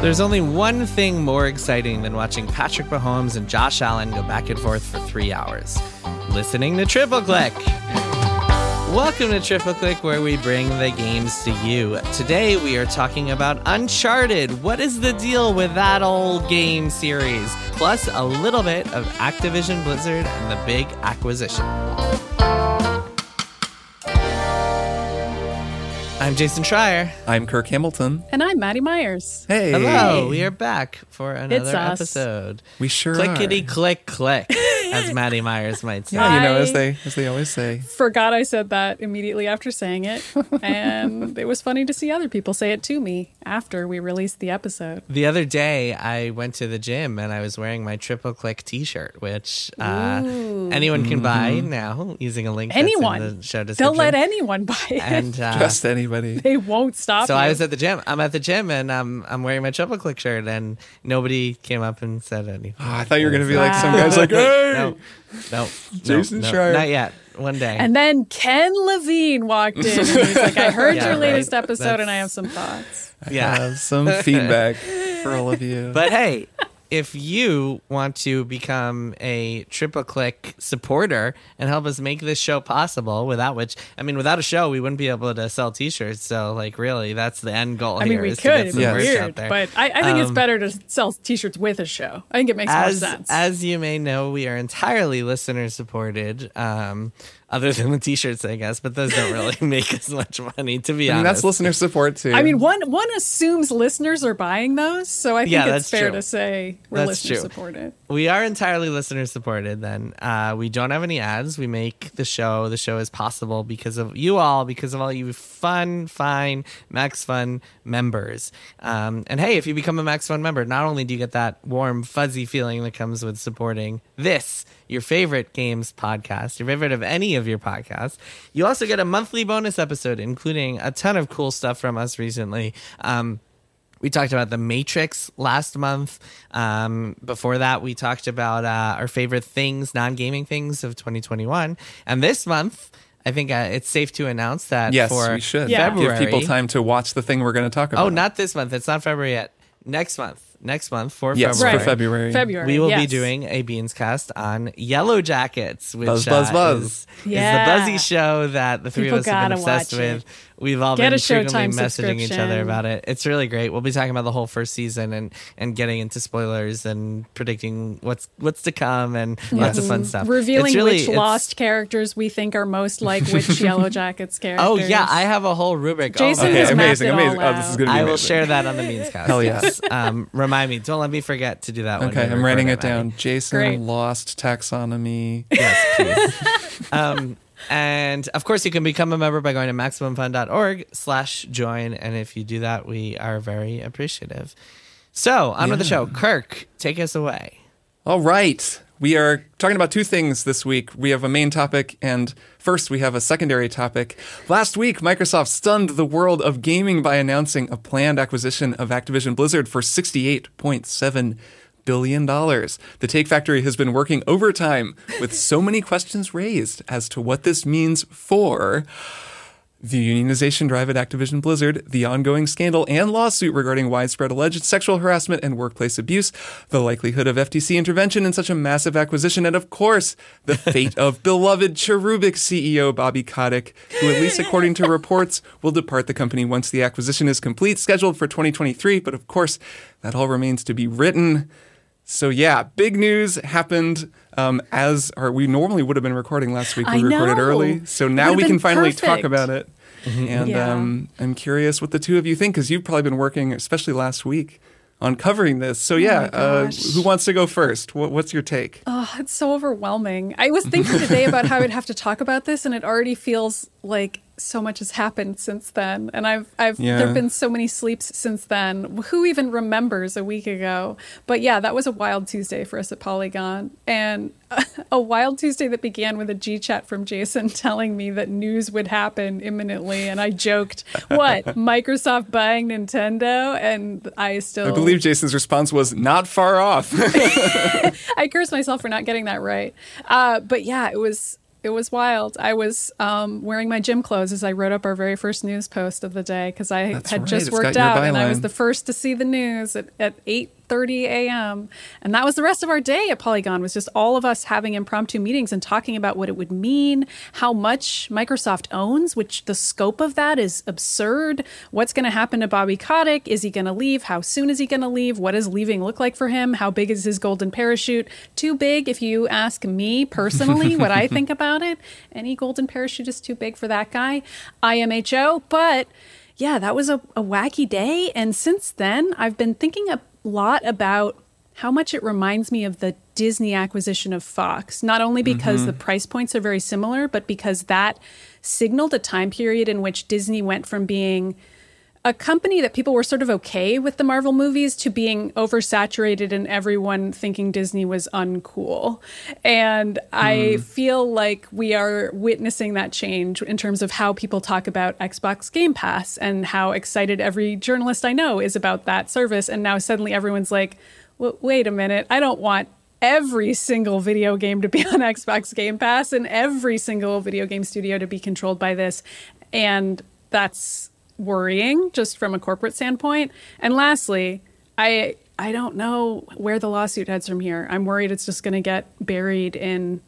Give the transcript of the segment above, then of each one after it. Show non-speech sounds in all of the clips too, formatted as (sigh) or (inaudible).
There's only one thing more exciting than watching Patrick Mahomes and Josh Allen go back and forth for three hours. Listening to Triple Click. Welcome to Triple Click, where we bring the games to you. Today we are talking about Uncharted. What is the deal with that old game series? Plus a little bit of Activision Blizzard and the big acquisition. I'm Jason Schreier. I'm Kirk Hamilton. And I'm Maddy Myers. Hey. Hello, we are back for another It's us. episode. We sure Clickety are. click click, (laughs) as Maddy Myers might say. Yeah, you know, as they as they always say. Forgot I said that immediately after saying it. and it was funny to see other people say it to me after we released the episode. The other day, I went to the gym and I was wearing my triple click T-shirt, which uh, anyone can buy now using a link. that's in Anyone. the show They'll let anyone buy it. and uh, Just anybody. they won't stop so you. I was at the gym. I'm at the gym and um, I'm wearing my triple click shirt, and nobody came up and said anything. Oh, I thought you were gonna be like some guys like, (laughs) hey, no, (laughs) no, Jason no, no, Schreier. not yet. One day. and then Ken Levine walked in and he's like, I heard (laughs) Yeah, your latest right. episode and I have some thoughts. yeah. have some feedback for all of you. (laughs) But hey, if you want to become a triple click supporter and help us make this show possible, without which, I mean, without a show, we wouldn't be able to sell t shirts. So, like, really, that's the end goal I here mean, we is to could. get some be Yes. merch out weird. But I, I think it's Um, better to sell t shirts with a show. I think it makes as, more sense. as you may know, we are entirely listener supported. Um, other than the t-shirts, I guess, but those don't really (laughs) make as much money, to be I mean, honest. that's listener support too. I mean, one one assumes listeners are buying those, so I think Yeah, it's fair true. to say we're That's listener true. supported. We are entirely listener supported then. Uh, we don't have any ads. We make the show. The show is possible because of you all, because of all you fun, fine Max Fun members. Um, and hey, if you become a Max Fun member, not only do you get that warm, fuzzy feeling that comes with supporting this, your favorite games podcast, your favorite of any of your podcasts, you also get a monthly bonus episode, including a ton of cool stuff from us recently. Um, we talked about the Matrix last month. Um, before that, we talked about uh, our favorite things, non-gaming things of 2021. And this month, I think uh, it's safe to announce that yes, for we should Yeah. give people time to watch the thing we're going to talk about. Oh, not this month. It's not February yet. Next month. Next month for yes, February. for February. February. We will be doing a Beans cast on Yellowjackets, which Buzz, buzz, uh, buzz. Is, Yeah. is the buzzy show that the three People of us have been obsessed with. it. We've all Get been frequently messaging each other about it. It's really great. We'll be talking about the whole first season and and getting into spoilers and predicting what's what's to come and lots of fun stuff. Revealing It's really- which it's- lost characters we think are most like which (laughs) Yellowjackets characters. Oh yeah, I have a whole rubric. Jason Okay, has amazing, it all amazing. Oh, this is out. going to be I will share that on the Beans cast. Hell yeah. yes. Um, remind me. Don't let me forget to do that. when Okay, we I'm writing it Maddy. down. Jason Great. lost taxonomy. Yes, please. (laughs) um, and of course, you can become a member by going to maximumfun.org slash join. And if you do that, we are very appreciative. So on with the show. Kirk, take us away. All right. We are talking about two things this week. We have a main topic, and first, we have a secondary topic. Last week, Microsoft stunned the world of gaming by announcing a planned acquisition of Activision Blizzard for $68.7 billion. The Take Factory has been working overtime with so many questions raised as to what this means for the unionization drive at Activision Blizzard, the ongoing scandal and lawsuit regarding widespread alleged sexual harassment and workplace abuse, the likelihood of FTC intervention in such a massive acquisition, and of course, the (laughs) fate of beloved Cherubic CEO Bobby Kotick, who, at least according to reports, will depart the company once the acquisition is complete, scheduled for 2023. But of course, that all remains to be written. So yeah, big news happened um, as or we normally would have been recording last week. We I recorded know. early, so now we can been finally talk about it. And Yeah. um, I'm curious what the two of you think because you've probably been working, especially last week, on covering this. So yeah, my uh, who wants to go first? What, what's your take? Oh, it's so overwhelming. I was thinking today about how I'd have to talk about this, and it already feels like so much has happened since then. And I've, I've, Yeah. there've been so many sleeps since then. Who even remembers a week ago? But yeah, that was a wild Tuesday for us at Polygon, and (laughs) a wild Tuesday that began with a G chat from Jason (laughs) telling me that news would happen imminently, and I joked, "What? (laughs) Microsoft buying Nintendo?" And I still I believe Jason's response was not far off. I curse myself for not getting that right. Uh, but yeah, it was it was wild. I was um, wearing my gym clothes as I wrote up our very first news post of the day because I That's had right. just It's worked out and I was the first to see the news at, at 8.30 a.m. And that was the rest of our day at Polygon was just all of us having impromptu meetings and talking about what it would mean, how much Microsoft owns, which the scope of that is absurd. What's going to happen to Bobby Kotick? Is he going to leave? How soon is he going to leave? What does leaving look like for him? How big is his golden parachute? Too big if you ask me personally (laughs) what I think about it. Any golden parachute is too big for that guy. IMHO, but yeah, that was a, a wacky day. And since then, I've been thinking a lot about how much it reminds me of the Disney acquisition of Fox, not only because the mm-hmm. price points are very similar, but because that signaled a time period in which Disney went from being a company that people were sort of okay with the Marvel movies to being oversaturated and everyone thinking Disney was uncool. And I hmm. feel like we are witnessing that change in terms of how people talk about Xbox Game Pass and how excited every journalist I know is about that service. And now suddenly everyone's like, wait a minute, I don't want every single video game to be (laughs) on Xbox Game Pass and every single video game studio to be controlled by this. And that's worrying just from a corporate standpoint. And lastly, I I don't know where the lawsuit heads from here. I'm worried it's just going to get buried in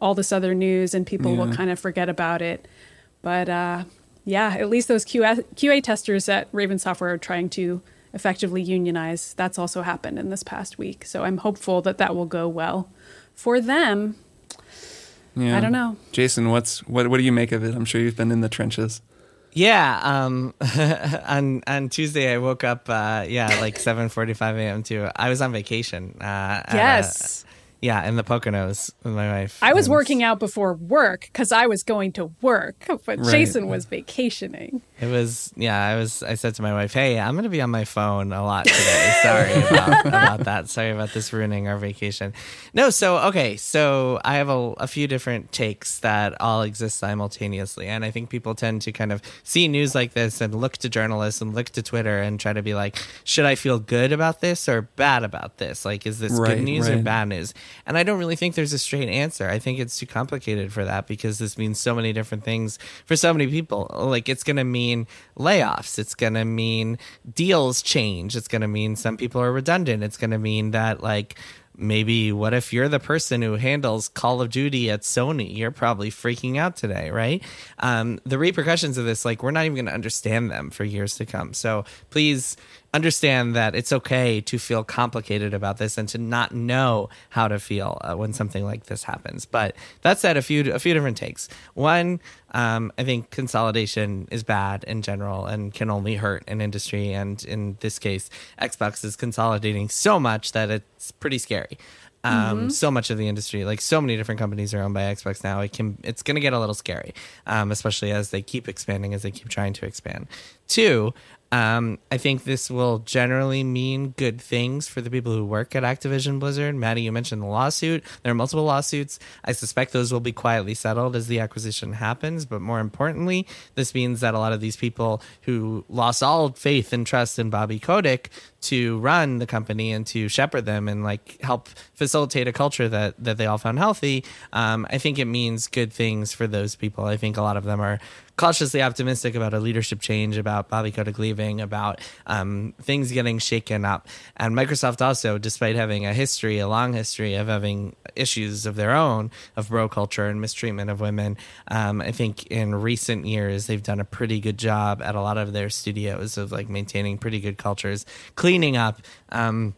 all this other news and people will kind of forget about it. But uh, yeah, at least those QA, QA testers at Raven Software are trying to effectively unionize. That's also happened in this past week. So I'm hopeful that that will go well for them. Yeah. I don't know. Jason, what's what? What do you make of it? I'm sure you've been in the trenches. Yeah, um, (laughs) on on Tuesday I woke up, uh, yeah, like seven forty five a.m. too. I was on vacation. Uh, Yes. Yeah, in the Poconos with my wife. I was And working out before work because I was going to work, (laughs) but Right. Jason was vacationing. It was yeah. I was. I said to my wife, "Hey, I'm going to be on my phone a lot today. Sorry about, (laughs) about that. Sorry about this ruining our vacation." No, so okay, so I have a, a few different takes that all exist simultaneously, and I think people tend to kind of see news like this and look to journalists and look to Twitter and try to be like, "Should I feel good about this or bad about this? Like, is this Right, good news or bad news?" And I don't really think there's a straight answer. I think it's too complicated for that because this means so many different things for so many people. Like it's going to mean layoffs. It's going to mean deals change. It's going to mean some people are redundant. It's going to mean that like maybe what if you're the person who handles Call of Duty at Sony? You're probably freaking out today, right? Um, the repercussions of this, like we're not even going to understand them for years to come. So please understand that it's okay to feel complicated about this and to not know how to feel uh, when something like this happens. But that said, a few a few different takes. One, um, I think consolidation is bad in general and can only hurt an industry. And in this case, Xbox is consolidating so much that it's pretty scary. Um, so much of the industry, like so many different companies are owned by Xbox now. It can, it's going to get a little scary, um, especially as they keep expanding, as they keep trying to expand. Two, um, I think this will generally mean good things for the people who work at Activision Blizzard. Maddy, you mentioned the lawsuit. There are multiple lawsuits. I suspect those will be quietly settled as the acquisition happens. But more importantly, this means that a lot of these people who lost all faith and trust in Bobby Kotick to run the company and to shepherd them and like help facilitate a culture that that they all found healthy. Um, I think it means good things for those people. I think a lot of them are cautiously optimistic about a leadership change, about Bobby Kotick leaving, about um, things getting shaken up. And Microsoft also, despite having a history, a long history of having issues of their own of bro culture and mistreatment of women, um, I think in recent years they've done a pretty good job at a lot of their studios of like maintaining pretty good cultures, cleaning up. Um,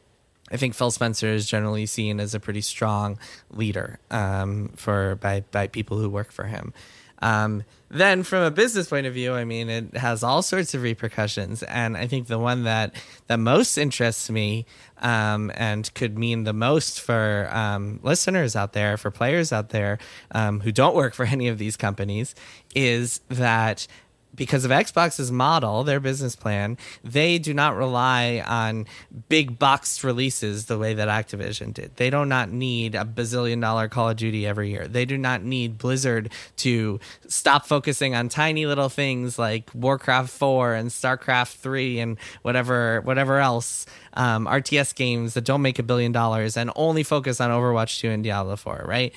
I think Phil Spencer is generally seen as a pretty strong leader um, for by by people who work for him. Um, then, from a business point of view, I mean, it has all sorts of repercussions, and I think the one that that most interests me um, and could mean the most for um, listeners out there, for players out there um, who don't work for any of these companies, is that because of Xbox's model, their business plan, they do not rely on big boxed releases the way that Activision did. They do not need a bazillion dollar Call of Duty every year. They do not need Blizzard to stop focusing on tiny little things like Warcraft 4 and StarCraft 3 and whatever whatever else um, RTS games that don't make a billion dollars and only focus on Overwatch 2 and Diablo 4, right?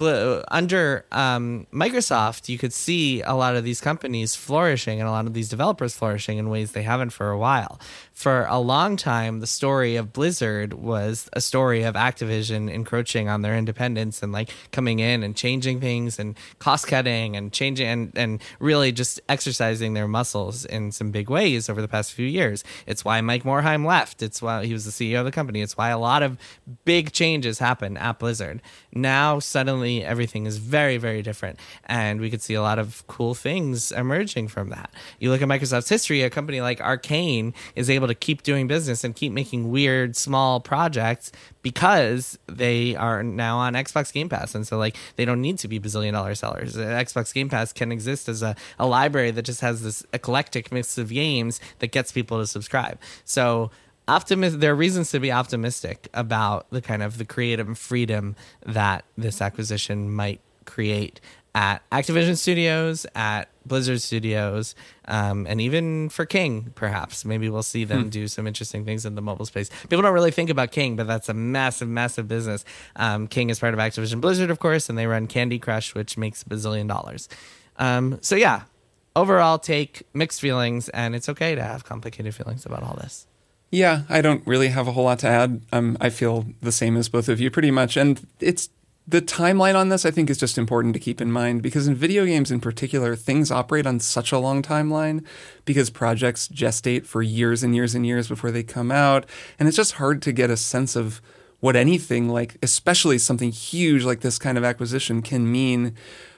Under um, Microsoft, you could see a lot of these companies flourishing and a lot of these developers flourishing in ways they haven't for a while. For a long time, the story of Blizzard was a story of Activision encroaching on their independence and like coming in and changing things and cost cutting and changing and, and really just exercising their muscles in some big ways over the past few years. It's why Mike Morhaime left. It's why he was the CEO of the company. It's why a lot of big changes happen at Blizzard. Now, suddenly, everything is very, very different. And we could see a lot of cool things emerging from that. You look at Microsoft's history, a company like Arkane is able to keep doing business and keep making weird, small projects because they are now on Xbox Game Pass. And so, like, they don't need to be bazillion dollar sellers. Uh, Xbox Game Pass can exist as a, a library that just has this eclectic mix of games that gets people to subscribe. So, optimist there are reasons to be optimistic about the kind of the creative freedom that this acquisition might create at Activision Studios, at Blizzard Studios, um, and even for King, perhaps. Maybe we'll see them hmm. do some interesting things in the mobile space. People don't really think about King, but that's a massive, massive business. Um, King is part of Activision Blizzard, of course, and they run Candy Crush, which makes a bazillion dollars. Um, so, yeah, overall take mixed feelings, and it's okay to have complicated feelings about all this. Yeah, I don't really have a whole lot to add. Um, I feel the same as both of you pretty much. And it's the timeline on this, I think, is just important to keep in mind because in video games in particular, things operate on such a long timeline because projects gestate for years and years and years before they come out. And it's just hard to get a sense of what anything like, especially something huge like this kind of acquisition, can mean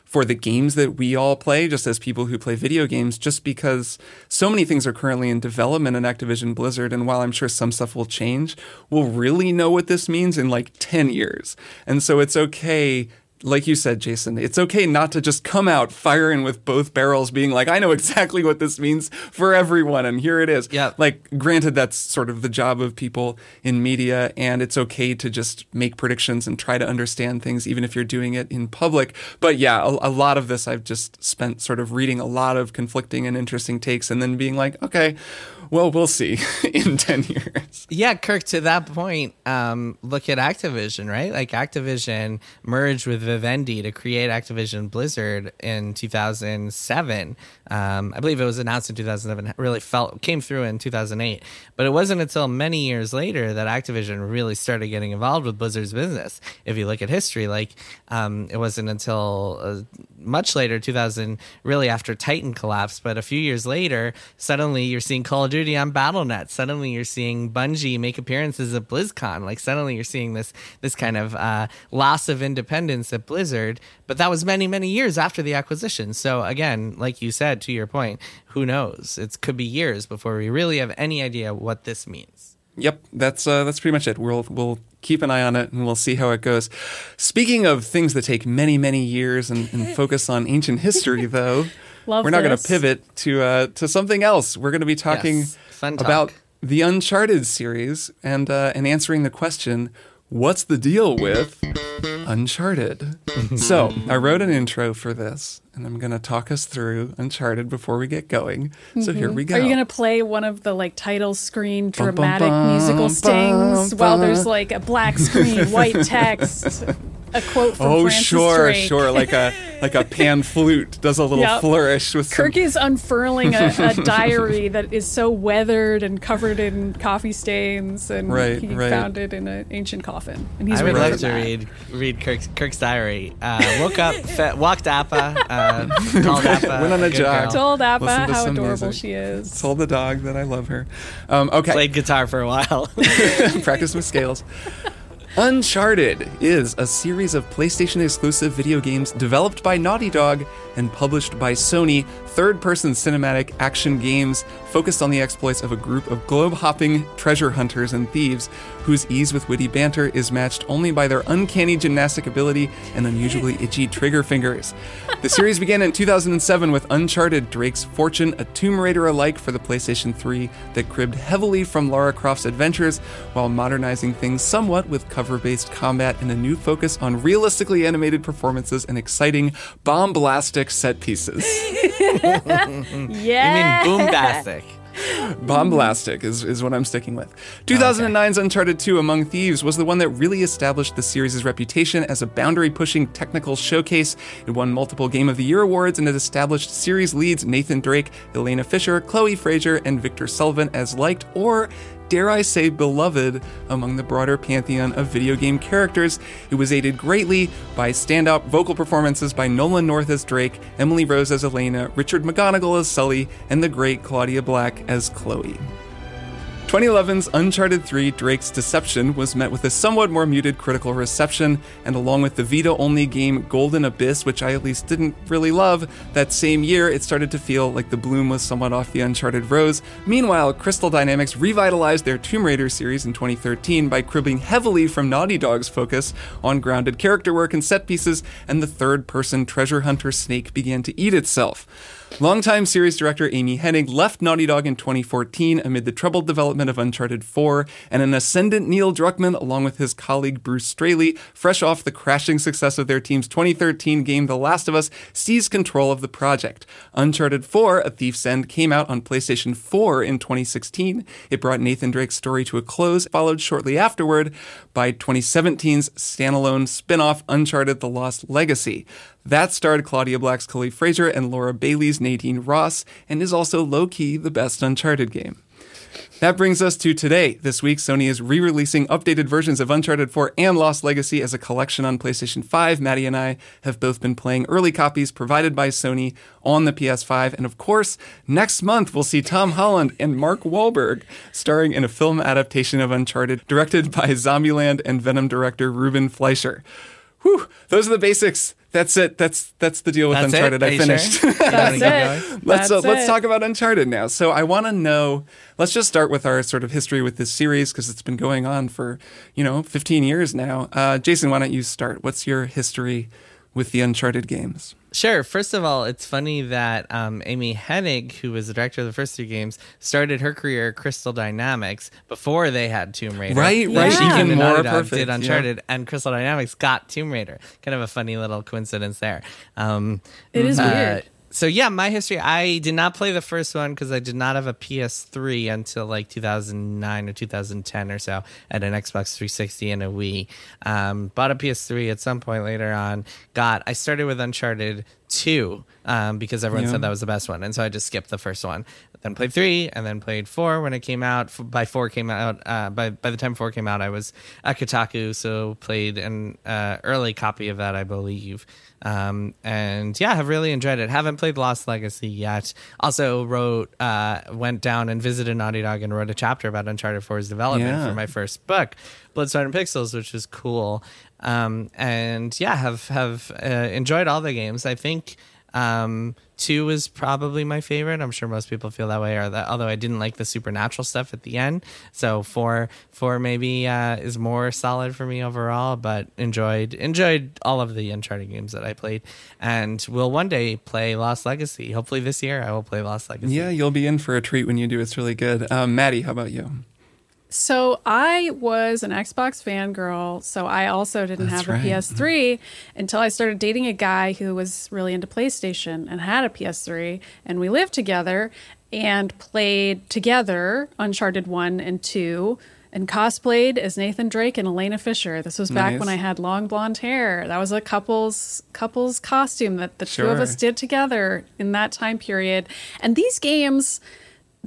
for the games that we all play, just as people who play video games, just because so many things are currently in development in Activision Blizzard. And while I'm sure some stuff will change, we'll really know what this means in like 10 years. And so it's okay like you said, Jason, it's okay not to just come out firing with both barrels, being like, I know exactly what this means for everyone, and here it is. Yeah. Like, granted, that's sort of the job of people in media, and it's okay to just make predictions and try to understand things, even if you're doing it in public. But yeah, a, a lot of this I've just spent sort of reading a lot of conflicting and interesting takes, and then being like, okay, well, we'll see (laughs) in 10 years. Yeah, Kirk, to that point, um, look at Activision, right? Like Activision merged with Vivendi to create Activision Blizzard in 2007. Um, I believe it was announced in 2007, really felt came through in 2008. But it wasn't until many years later that Activision really started getting involved with Blizzard's business. If you look at history, like um, it wasn't until uh, much later, 2000, really after Titan collapsed, but a few years later, suddenly you're seeing Call of Duty on BattleNet. Suddenly you're seeing Bungie make appearances at BlizzCon. Like suddenly you're seeing this this kind of uh, loss of independence at Blizzard. But that was many many years after the acquisition. So again, like you said, to your point, who knows? It could be years before we really have any idea what this means. Yep, that's uh, that's pretty much it. We'll we'll keep an eye on it and we'll see how it goes. Speaking of things that take many many years and, and (laughs) focus on ancient history, though, (laughs) we're not going to pivot to uh, to something else. We're going to be talking yes, about the Uncharted series and uh, and answering the question, what's the deal with Uncharted? (laughs) so I wrote an intro for this, and I'm going to talk us through Uncharted before we get going. So mm-hmm. here we go. Are you going to play one of the like title screen dramatic bum, bum, musical stings bum, while there's like a black screen, white text? (laughs) a quote from oh Francis sure Drake. sure like a like a pan (laughs) flute does a little yep. flourish with Kirk some... is unfurling a, a, (laughs) diary that is so weathered and covered in coffee stains and right, he right. found it in an ancient coffin and he's I would like to that. read read Kirk's, Kirk's diary uh, woke up fe- walked Appa uh, (laughs) called Appa went on a, jog told Appa how adorable music. she is told the dog that I love her um, okay played guitar for a while practice with scales Uncharted is a series of PlayStation exclusive video games developed by Naughty Dog and published by Sony, third person cinematic action games focused on the exploits of a group of globe hopping treasure hunters and thieves whose ease with witty banter is matched only by their uncanny gymnastic ability and unusually itchy trigger fingers. The series began in 2007 with Uncharted Drake's Fortune, a Tomb Raider alike for the PlayStation 3 that cribbed heavily from Lara Croft's adventures while modernizing things somewhat with cover based combat and a new focus on realistically animated performances and exciting bomb blastic set pieces. yeah. (laughs) You mean bombastic? Bombastic is, is what I'm sticking with. 2009's Uncharted 2 Among Thieves was the one that really established the series' reputation as a boundary pushing technical showcase. It won multiple Game of the Year awards and it established series leads Nathan Drake, Elena Fisher, Chloe Frazer, and Victor Sullivan as liked or dare I say, beloved among the broader pantheon of video game characters. It was aided greatly by standout vocal performances by Nolan North as Drake, Emily Rose as Elena, Richard McGonagle as Sully, and the great Claudia Black as Chloe. 2011's Uncharted 3 Drake's Deception was met with a somewhat more muted critical reception, and along with the Vita only game Golden Abyss, which I at least didn't really love, that same year it started to feel like the bloom was somewhat off the Uncharted rose. Meanwhile, Crystal Dynamics revitalized their Tomb Raider series in 2013 by cribbing heavily from Naughty Dog's focus on grounded character work and set pieces, and the third person treasure hunter snake began to eat itself. Longtime series director Amy Hennig left Naughty Dog in 2014 amid the troubled development of Uncharted 4, and an ascendant Neil Druckmann, along with his colleague Bruce Straley, fresh off the crashing success of their team's 2013 game The Last of Us, seized control of the project. Uncharted 4, A Thief's End, came out on PlayStation 4 in 2016. It brought Nathan Drake's story to a close, followed shortly afterward by 2017's standalone spin off Uncharted The Lost Legacy. That starred Claudia Black's Chloe Frazer and Laura Bailey's Nadine Ross, and is also low key the best Uncharted game. That brings us to today. This week, Sony is re releasing updated versions of Uncharted 4 and Lost Legacy as a collection on PlayStation 5. Maddy and I have both been playing early copies provided by Sony on the PS5. And of course, next month, we'll see Tom Holland and Mark Wahlberg starring in a film adaptation of Uncharted directed by Zombieland and Venom director Ruben Fleischer. Whew, those are the basics that's it. That's that's the deal with That's? Uncharted. Are I finished. sure? That's That's it. let's uh, let's it. talk about Uncharted now. So I want to know. Let's just start with our sort of history with this series because it's been going on for you know 15 years now. Uh, Jason, why don't you start? What's your history with the Uncharted games? Sure. First of all, it's funny that um, Amy Hennig, who was the director of the first two games, started her career at Crystal Dynamics before they had Tomb Raider. Right, right. She came to Even more Naughty Dog, perfect, did yeah. Uncharted, and Crystal Dynamics got Tomb Raider. Kind of a funny little coincidence there. Um, It is uh, weird. So yeah, my history. I did not play the first one because I did not have a PS3 until like 2009 or 2010 or so. At an Xbox 360 and a Wii. Um, bought a PS3 at some point later on. Got. I started with Uncharted two um, because everyone Yeah. said that was the best one, and so I just skipped the first one. Then played three, and then played four when it came out. By four came out, uh, by by the time four came out, I was at Kotaku, so played an uh, early copy of that, I believe. Um, and yeah, have really enjoyed it. Haven't played Lost Legacy yet. Also wrote, uh, went down and visited Naughty Dog and wrote a chapter about Uncharted 4's development Yeah. for my first book, Blood, Sweat, and Pixels, which is cool. Um, and yeah, have have uh, enjoyed all the games. I think um, two is probably my favorite. I'm sure most people feel that way. Or that, although I didn't like the supernatural stuff at the end, so four four maybe uh, is more solid for me overall. But enjoyed enjoyed all of the Uncharted games that I played, and will one day play Lost Legacy. Hopefully this year I will play Lost Legacy. Yeah, you'll be in for a treat when you do. It's really good. Um, Maddy, how about you? So I was an Xbox fangirl, so I also didn't That's have a right. PS3 until I started dating a guy who was really into PlayStation and had a PS3, and we lived together and played together Uncharted 1 and 2 and cosplayed as Nathan Drake and Elena Fisher. This was back Nice. when I had long blonde hair. That was a couple's couple's costume that the two of us did together in that time period. And these games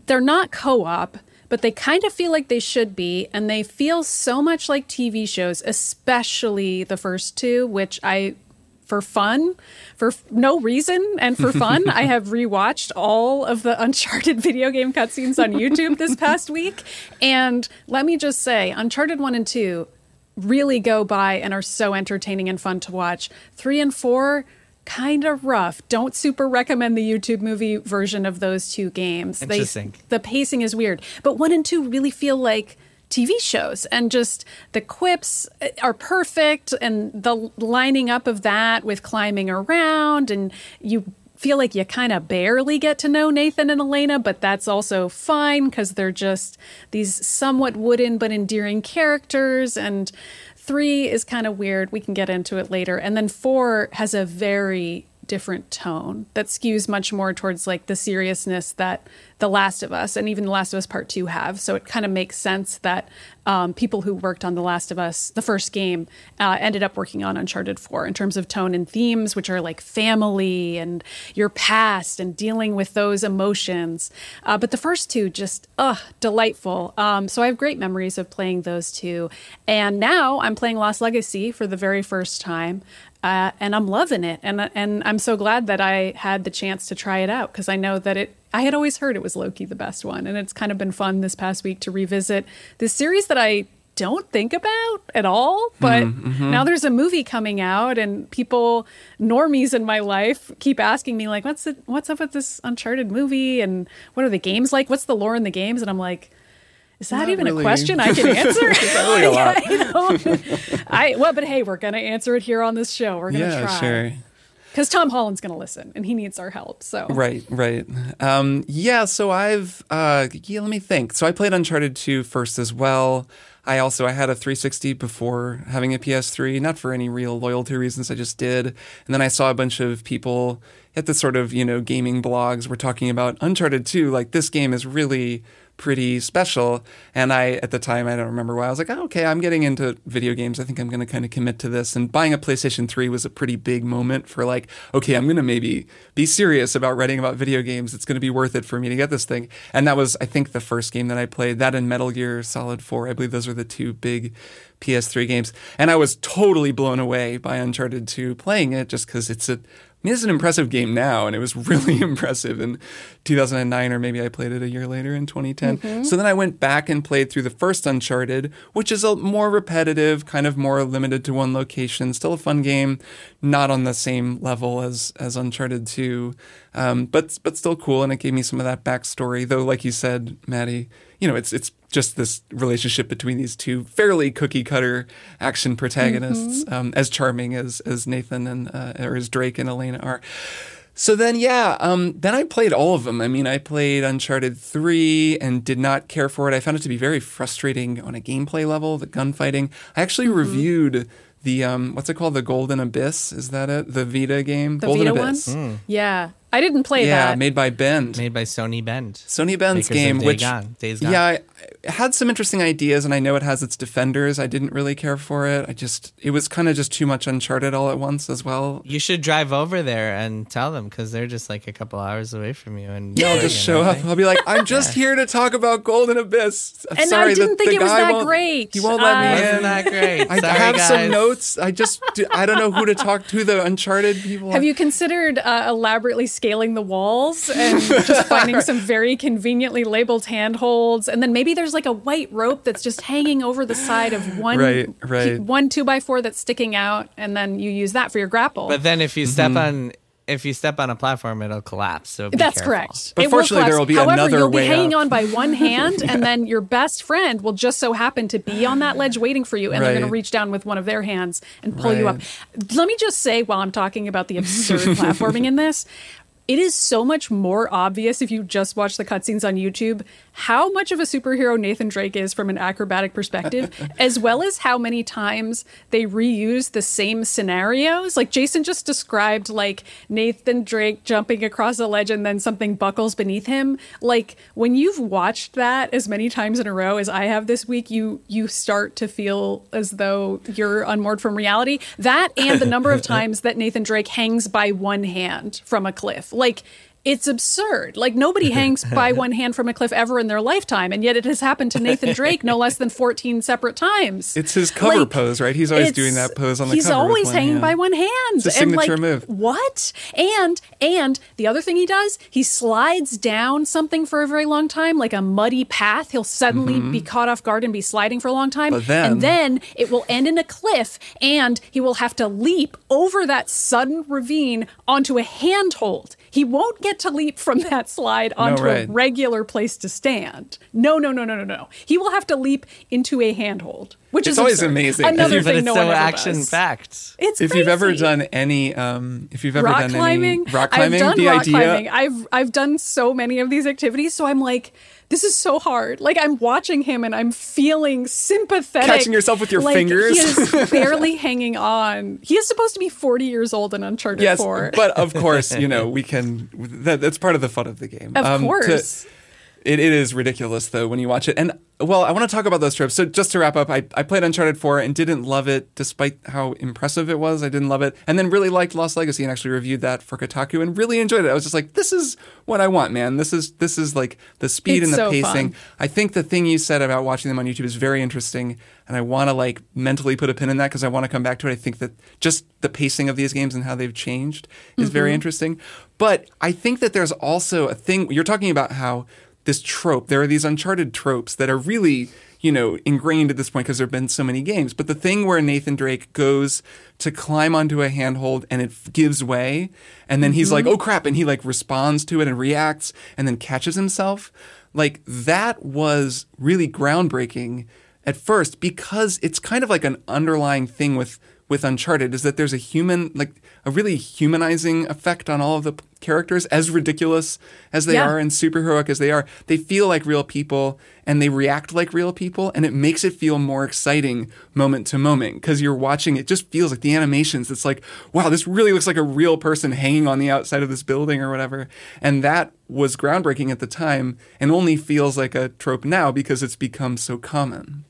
they're not co-op but they kind of feel like they should be and they feel so much like tv shows especially the first two which i for fun for f- no reason and for fun i have rewatched all of the uncharted (laughs) video game cutscenes on youtube this past week. And let me just say uncharted 1 and 2 really go by and are so entertaining and fun to watch. 3 and 4 kind of rough don't super recommend the youtube movie version of those two games They- Interesting. the pacing is weird. But one and two really feel like TV shows, and just the quips eh, are perfect, and the lining up of that with climbing around, and you feel like you kind of barely get to know Nathan and Elena, but that's also fine because they're just these somewhat wooden but endearing characters, and three is kind of weird. We can get into it later. And then four has a very different tone that skews much more towards like the seriousness that The Last of Us and even The Last of Us Part 2 have. So it kind of makes sense that um, people who worked on The Last of Us, the first game, uh, ended up working on Uncharted 4 in terms of tone and themes, which are like family and your past and dealing with those emotions. Uh, but the first two just, ugh, delightful. Um, so I have great memories of playing those two. And now I'm playing Lost Legacy for the very first time. Uh, and I'm loving it, and and I'm so glad that I had the chance to try it out because I know that it. I had always heard it was low key the best one, and it's kind of been fun this past week to revisit this series that I don't think about at all. But mm-hmm. now there's a movie coming out, and people, normies in my life, keep asking me like, "What's it? What's up with this Uncharted movie? And what are the games like? What's the lore in the games?" And I'm like is that Not even really. a question I can (laughs) answer? really (laughs) lot. (laughs) I, well, but hey, we're gonna answer it here on this show. We're gonna yeah, try. Sure. Because Tom Holland's going to listen, and he needs our help. So right, right, um, yeah. So I've uh, yeah. Let me think. So I played Uncharted 2 first as well. I also I had a 360 before having a PS3, not for any real loyalty reasons. I just did, and then I saw a bunch of people at the sort of you know gaming blogs were talking about Uncharted 2. Like this game is really pretty special. And I, at the time, I don't remember why, I was like, oh, okay, I'm getting into video games. I think I'm going to kind of commit to this. And buying a PlayStation 3 was a pretty big moment for like, okay, I'm going to maybe be serious about writing about video games. It's going to be worth it for me to get this thing. And that was, I think, the first game that I played. That and Metal Gear Solid 4. I believe those were the two big PS3 games. And I was totally blown away by Uncharted 2 playing it just because it's a I mean, it's an impressive game now, and it was (laughs) really impressive in 2009, or maybe I played it a year later in 2010. Mm-hmm. So then I went back and played through the first Uncharted, which is a more repetitive, kind of more limited to one location. Still a fun game, not on the same level as as Uncharted 2, um, but but still cool, and it gave me some of that backstory. Though, like you said, Maddy, you know, it's it's just this relationship between these two fairly cookie cutter action protagonists, mm-hmm. um, as charming as as Nathan and uh, or as Drake and Elena are. So then, yeah, um, then I played all of them. I mean, I played Uncharted 3 and did not care for it. I found it to be very frustrating on a gameplay level, the gunfighting. I actually mm-hmm. reviewed the, um, what's it called? The Golden Abyss? Is that it? The Vita game? The Golden Vita Abyss. one? Mm. Yeah. I didn't play yeah, that. Yeah, made by Bend. Made by Sony Bend. Sony Bend's Makers game, which Gone, Days Gone. yeah, had some interesting ideas, and I know it has its defenders. I didn't really care for it. I just it was kind of just too much Uncharted all at once as well. You should drive over there and tell them because they're just like a couple hours away from you. And yeah, I'll just show up. I'll be like, I'm (laughs) just yeah. here to talk about Golden Abyss. I'm and sorry, I didn't the, think the it was that great. He won't let uh, me in. That great. I sorry, have guys. some notes. I just I don't know who to talk to. The Uncharted people. Have you considered uh, elaborately scaling the walls and just finding (laughs) some very conveniently labeled handholds, and then maybe there's like a white rope that's just hanging over the side of one right, right. one two by four that's sticking out, and then you use that for your grapple. But then if you step mm-hmm. on if you step on a platform, it'll collapse. So that's careful. correct. But it fortunately, there will be another way. However, another you'll way be hanging up. on by one (laughs) hand, yeah. and then your best friend will just so happen to be on that ledge waiting for you, and right. they're going to reach down with one of their hands and pull right. you up. Let me just say, while I'm talking about the absurd (laughs) platforming in this, it is so much more obvious if you just watch the cutscenes on YouTube how much of a superhero Nathan Drake is from an acrobatic perspective, (laughs) as well as how many times they reuse the same scenarios. Like Jason just described, like Nathan Drake jumping across a ledge and then something buckles beneath him. Like when you've watched that as many times in a row as I have this week, you you start to feel as though you're unmoored from reality. That and the number of (laughs) times that Nathan Drake hangs by one hand from a cliff. Like it's absurd. Like nobody hangs by (laughs) one hand from a cliff ever in their lifetime, and yet it has happened to Nathan (laughs) Drake no less than fourteen separate times. It's his cover like, pose, right? He's always doing that pose on the he's cover. He's always hanging hand. by one hand. It's a signature and like, move. What? And and the other thing he does, he slides down something for a very long time, like a muddy path. He'll suddenly mm-hmm. be caught off guard and be sliding for a long time, then, and then it will end in a cliff, and he will have to leap over that sudden ravine onto a handhold he won't get to leap from (laughs) that slide onto right. a regular place to stand. No, no, no, no, no, no. He will have to leap into a handhold, which It's is always absurd. amazing. Another But but thing it's no so one ever action does. packed. It's if you've ever done any, um, if you've ever rock done climbing, any rock climbing, I've done the rock idea, climbing. I've I've done so many of these activities, so I'm like, this is so hard. Like I'm watching him and I'm feeling sympathetic. Catching yourself with your Like, fingers. He is (laughs) barely hanging on. He is supposed to be 40 years old in Uncharted yes, 4. but of (laughs) course, you know we can. That, that's part of the fun of the game. of Um, to- course. It, it is ridiculous though when you watch it. And well, I want to talk about those tropes. So just to wrap up, I, I played Uncharted 4 and didn't love it despite how impressive it was. I didn't love it. And then really liked Lost Legacy and actually reviewed that for Kotaku and really enjoyed it. I was just like, this is what I want, man. This is this is like the speed It's and the so pacing. fun. I think the thing you said about watching them on YouTube is very interesting, and I want to like mentally put a pin in that because I want to come back to it. I think that just the pacing of these games and how they've changed is Mm-hmm. very interesting. But I think that there's also a thing you're talking about how this trope, there are these uncharted tropes that are really you know, ingrained at this point because there have been so many games. But the thing where Nathan Drake goes to climb onto a handhold and it gives way, and then he's like, mm-hmm. oh crap, and he like responds to it and reacts and then catches himself, like that was really groundbreaking at first because it's kind of like an underlying thing with with Uncharted is that there's a human like a really humanizing effect on all of the characters as ridiculous as they Yeah. are and superheroic as they are. They feel like real people and they react like real people and it makes it feel more exciting moment to moment because you're watching it just feels like the animations it's like wow this really looks like a real person hanging on the outside of this building or whatever. And that was groundbreaking at the time and only feels like a trope now because it's become so common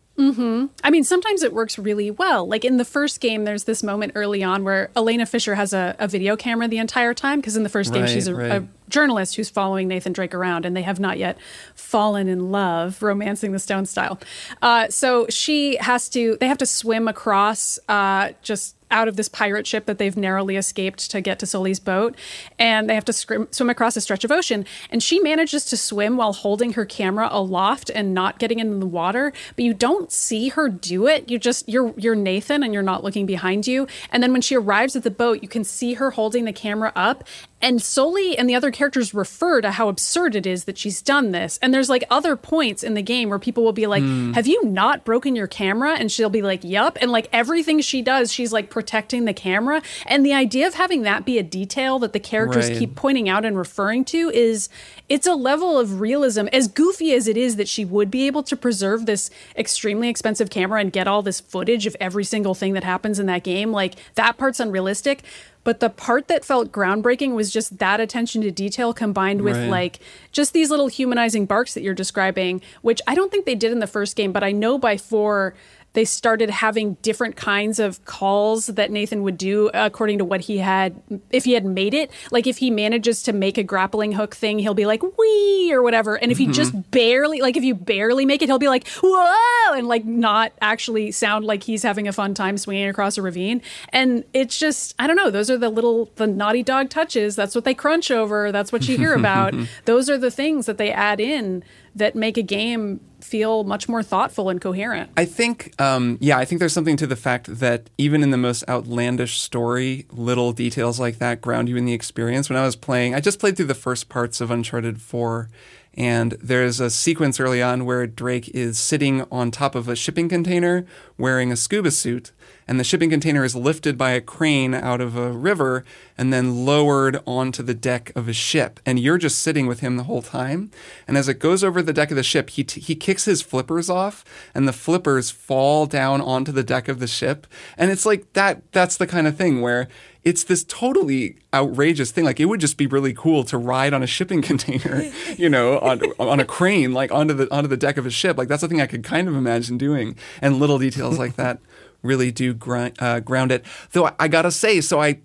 I mean, sometimes it works really well. Like in the first game, there's this moment early on where Elena Fisher has a, a video camera the entire time because in the first game, Right, she's a, right. a journalist who's following Nathan Drake around, and they have not yet fallen in love, romancing the stone style. Uh, so she has to, they have to swim across uh, just out of this pirate ship that they've narrowly escaped to get to Sully's boat, and they have to scrim- swim across a stretch of ocean. And she manages to swim while holding her camera aloft and not getting into the water. But you don't see her do it. You just you're you're Nathan, and you're not looking behind you. And then when she arrives at the boat, you can see her holding the camera up. And Sully and the other characters refer to how absurd it is that she's done this. And there's like other points in the game where people will be like, hmm. Have you not broken your camera? And she'll be like, Yup. And like everything she does, she's like protecting the camera. And the idea of having that be a detail that the characters Right. keep pointing out and referring to is it's a level of realism as goofy as it is that she would be able to preserve this extremely expensive camera and get all this footage of every single thing that happens in that game like that part's unrealistic but the part that felt groundbreaking was just that attention to detail combined with Right. like just these little humanizing barks that you're describing which i don't think they did in the first game but i know by 4 they started having different kinds of calls that Nathan would do according to what he had if he had made it. Like if he manages to make a grappling hook thing, he'll be like wee or whatever. And if he mm-hmm. just barely like if you barely make it, he'll be like whoa and like not actually sound like he's having a fun time swinging across a ravine. And it's just I don't know, those are the little the naughty dog touches. That's what they crunch over. That's what you hear about. (laughs) those are the things that they add in that make a game feel much more thoughtful and coherent. I think, um, yeah, I think there's something to the fact that even in the most outlandish story, little details like that ground you in the experience. When I was playing, I just played through the first parts of Uncharted 4, and there's a sequence early on where Drake is sitting on top of a shipping container wearing a scuba suit, and the shipping container is lifted by a crane out of a river and then lowered onto the deck of a ship. And you're just sitting with him the whole time. And as it goes over the deck of the ship, he, t- he kicks his flippers off, and the flippers fall down onto the deck of the ship. And it's like that, that's the kind of thing where it's this totally outrageous thing. Like it would just be really cool to ride on a shipping (laughs) container, you know, on, on a crane, like onto the onto the deck of a ship. Like that's the thing I could kind of imagine doing. And little details like that really do grind, uh, ground it. Though I, I gotta say, so I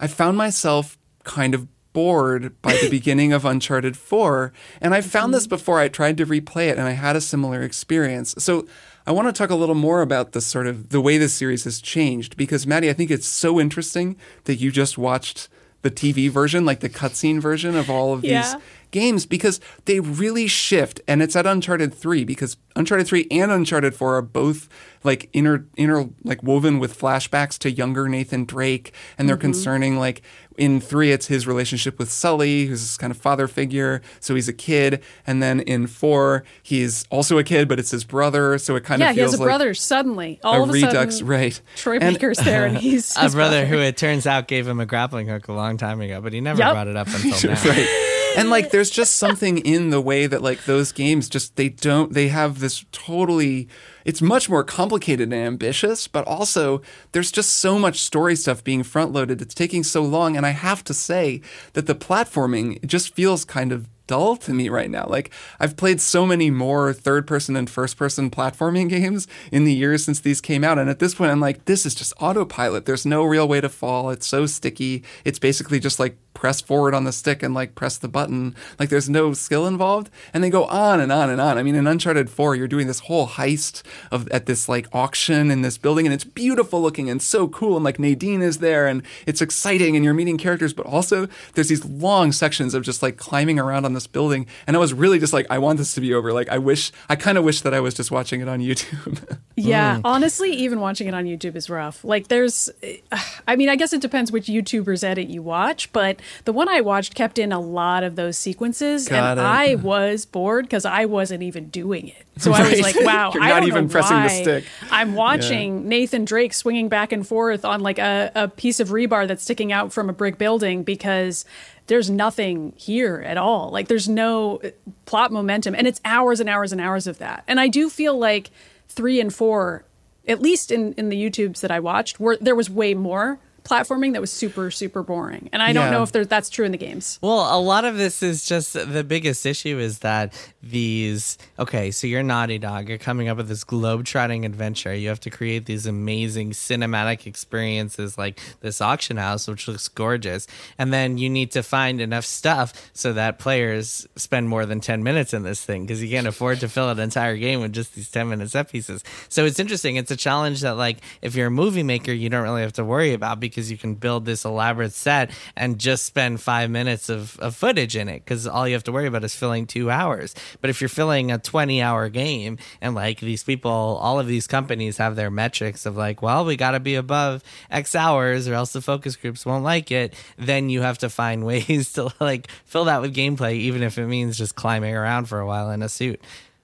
I found myself kind of bored by the (laughs) beginning of Uncharted 4. And I found this before I tried to replay it and I had a similar experience. So I want to talk a little more about the sort of the way this series has changed because Maddy, I think it's so interesting that you just watched the TV version, like the cutscene version of all of Yeah. these games because they really shift and it's at Uncharted 3 because Uncharted 3 and Uncharted 4 are both like inner inner like woven with flashbacks to younger Nathan Drake and they're Mm-hmm. concerning like in 3 it's his relationship with Sully who's this kind of father figure so he's a kid and then in 4 he's also a kid but it's his brother so it kind Yeah, of he has a like brother suddenly. All a of a redux sudden, right Troy And- Baker's there, and (laughs) he's A his brother who it turns out gave him a grappling hook a long time ago, but he never Yep. brought it up (laughs) until now. right and like there's just something in the way that like those games just they don't they have this totally it's much more complicated and ambitious but also there's just so much story stuff being front loaded it's taking so long and i have to say that the platforming just feels kind of dull to me right now. Like I've played so many more third person and first person platforming games in the years since these came out and at this point I'm like this is just autopilot. There's no real way to fall. It's so sticky. It's basically just like press forward on the stick and like press the button. Like there's no skill involved and they go on and on and on. I mean in Uncharted 4 you're doing this whole heist of at this like auction in this building and it's beautiful looking and so cool and like Nadine is there and it's exciting and you're meeting characters but also there's these long sections of just like climbing around on this building and I was really just like I want this to be over. Like I wish I kind of wish that I was just watching it on YouTube. (laughs) Yeah, mm. honestly, even watching it on YouTube is rough. Like, there's, (sighs) I mean, I guess it depends which YouTuber's edit you watch, but the one I watched kept in a lot of those sequences, Got and it. I was bored because I wasn't even doing it. So I was like, wow, (laughs) You're I not even pressing the why stick. I'm watching Nathan Drake swinging back and forth on like a, a piece of rebar that's sticking out from a brick building because there's nothing here at all. Like there's no uh, plot momentum, and it's hours and hours and hours of that. And I do feel like three and four, at least in in the YouTubes that I watched, were there was way more platforming that was super super boring. And I don't Yeah. know if that's true in the games. Well, a lot of this is just the biggest issue is that these okay, so you're Naughty Dog, you're coming up with this globe-trotting adventure. You have to create these amazing cinematic experiences like this auction house, which looks gorgeous, and then you need to find enough stuff so that players spend more than ten minutes in this thing because you can't afford to fill an entire game with just these ten minute set pieces. So it's interesting. It's a challenge that like if you're a movie maker, you don't really have to worry about because you can build this elaborate set and just spend five minutes of, of footage in it because all you have to worry about is filling two hours. But if you're filling a 20 hour game and like these people, all of these companies have their metrics of like, well, we got to be above X hours or else the focus groups won't like it, then you have to find (laughs) ways to like fill that with gameplay, even if it means just climbing around for a while in a suit.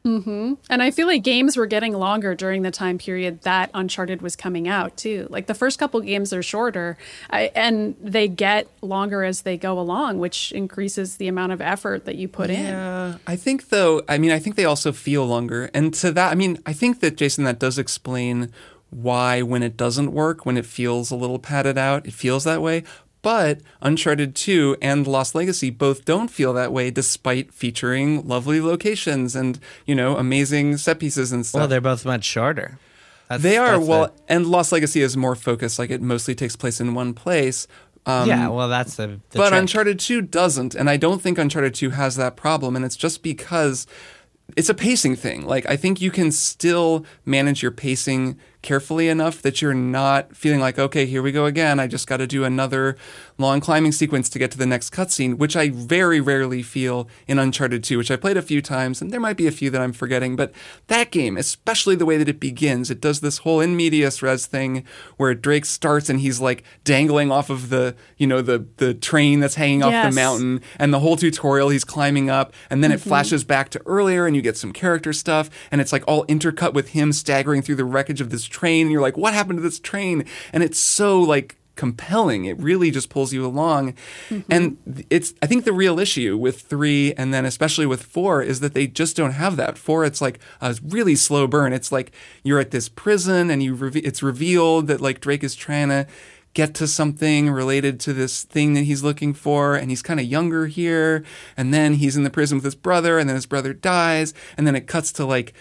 Mm-hmm. And I feel like games were getting longer during the time period that Uncharted was coming out too. Like the first couple games are shorter, I, and they get longer as they go along, which increases the amount of effort that you put in. Yeah, I think though. I mean, I think they also feel longer, and to that, I mean, I think that Jason, that does explain why when it doesn't work, when it feels a little padded out, it feels that way. But Uncharted 2 and Lost Legacy both don't feel that way despite featuring lovely locations and, you know, amazing set pieces and stuff. Well, they're both much shorter. That's, They are well, the- and Lost Legacy is more focused. Like it mostly takes place in one place. Um, yeah, well, that's the, the but trick. Uncharted 2 doesn't, and I don't think Uncharted 2 has that problem, and it's just because it's a pacing thing. Like I think you can still manage your pacing carefully enough that you're not feeling like, okay, here we go again. I just got to do another long climbing sequence to get to the next cutscene, which I very rarely feel in Uncharted 2, which I played a few times, and there might be a few that I'm forgetting. But that game, especially the way that it begins, it does this whole in medias res thing where Drake starts and he's like dangling off of the, you know, the the train that's hanging off Yes. the mountain, and the whole tutorial he's climbing up, and then it mm-hmm. flashes back to earlier, and you get some character stuff, and it's like all intercut with him staggering through the wreckage of this train, and you're like, what happened to this train? And it's so like compelling. It really just pulls you along. Mm-hmm. And it's I think the real issue with 3 and then especially with 4 is that they just don't have that. 4 it's like a really slow burn. It's like you're at this prison and you reve- it's revealed that like Drake is trying to get to something related to this thing that he's looking for and he's kind of younger here and then he's in the prison with his brother and then his brother dies and then it cuts to like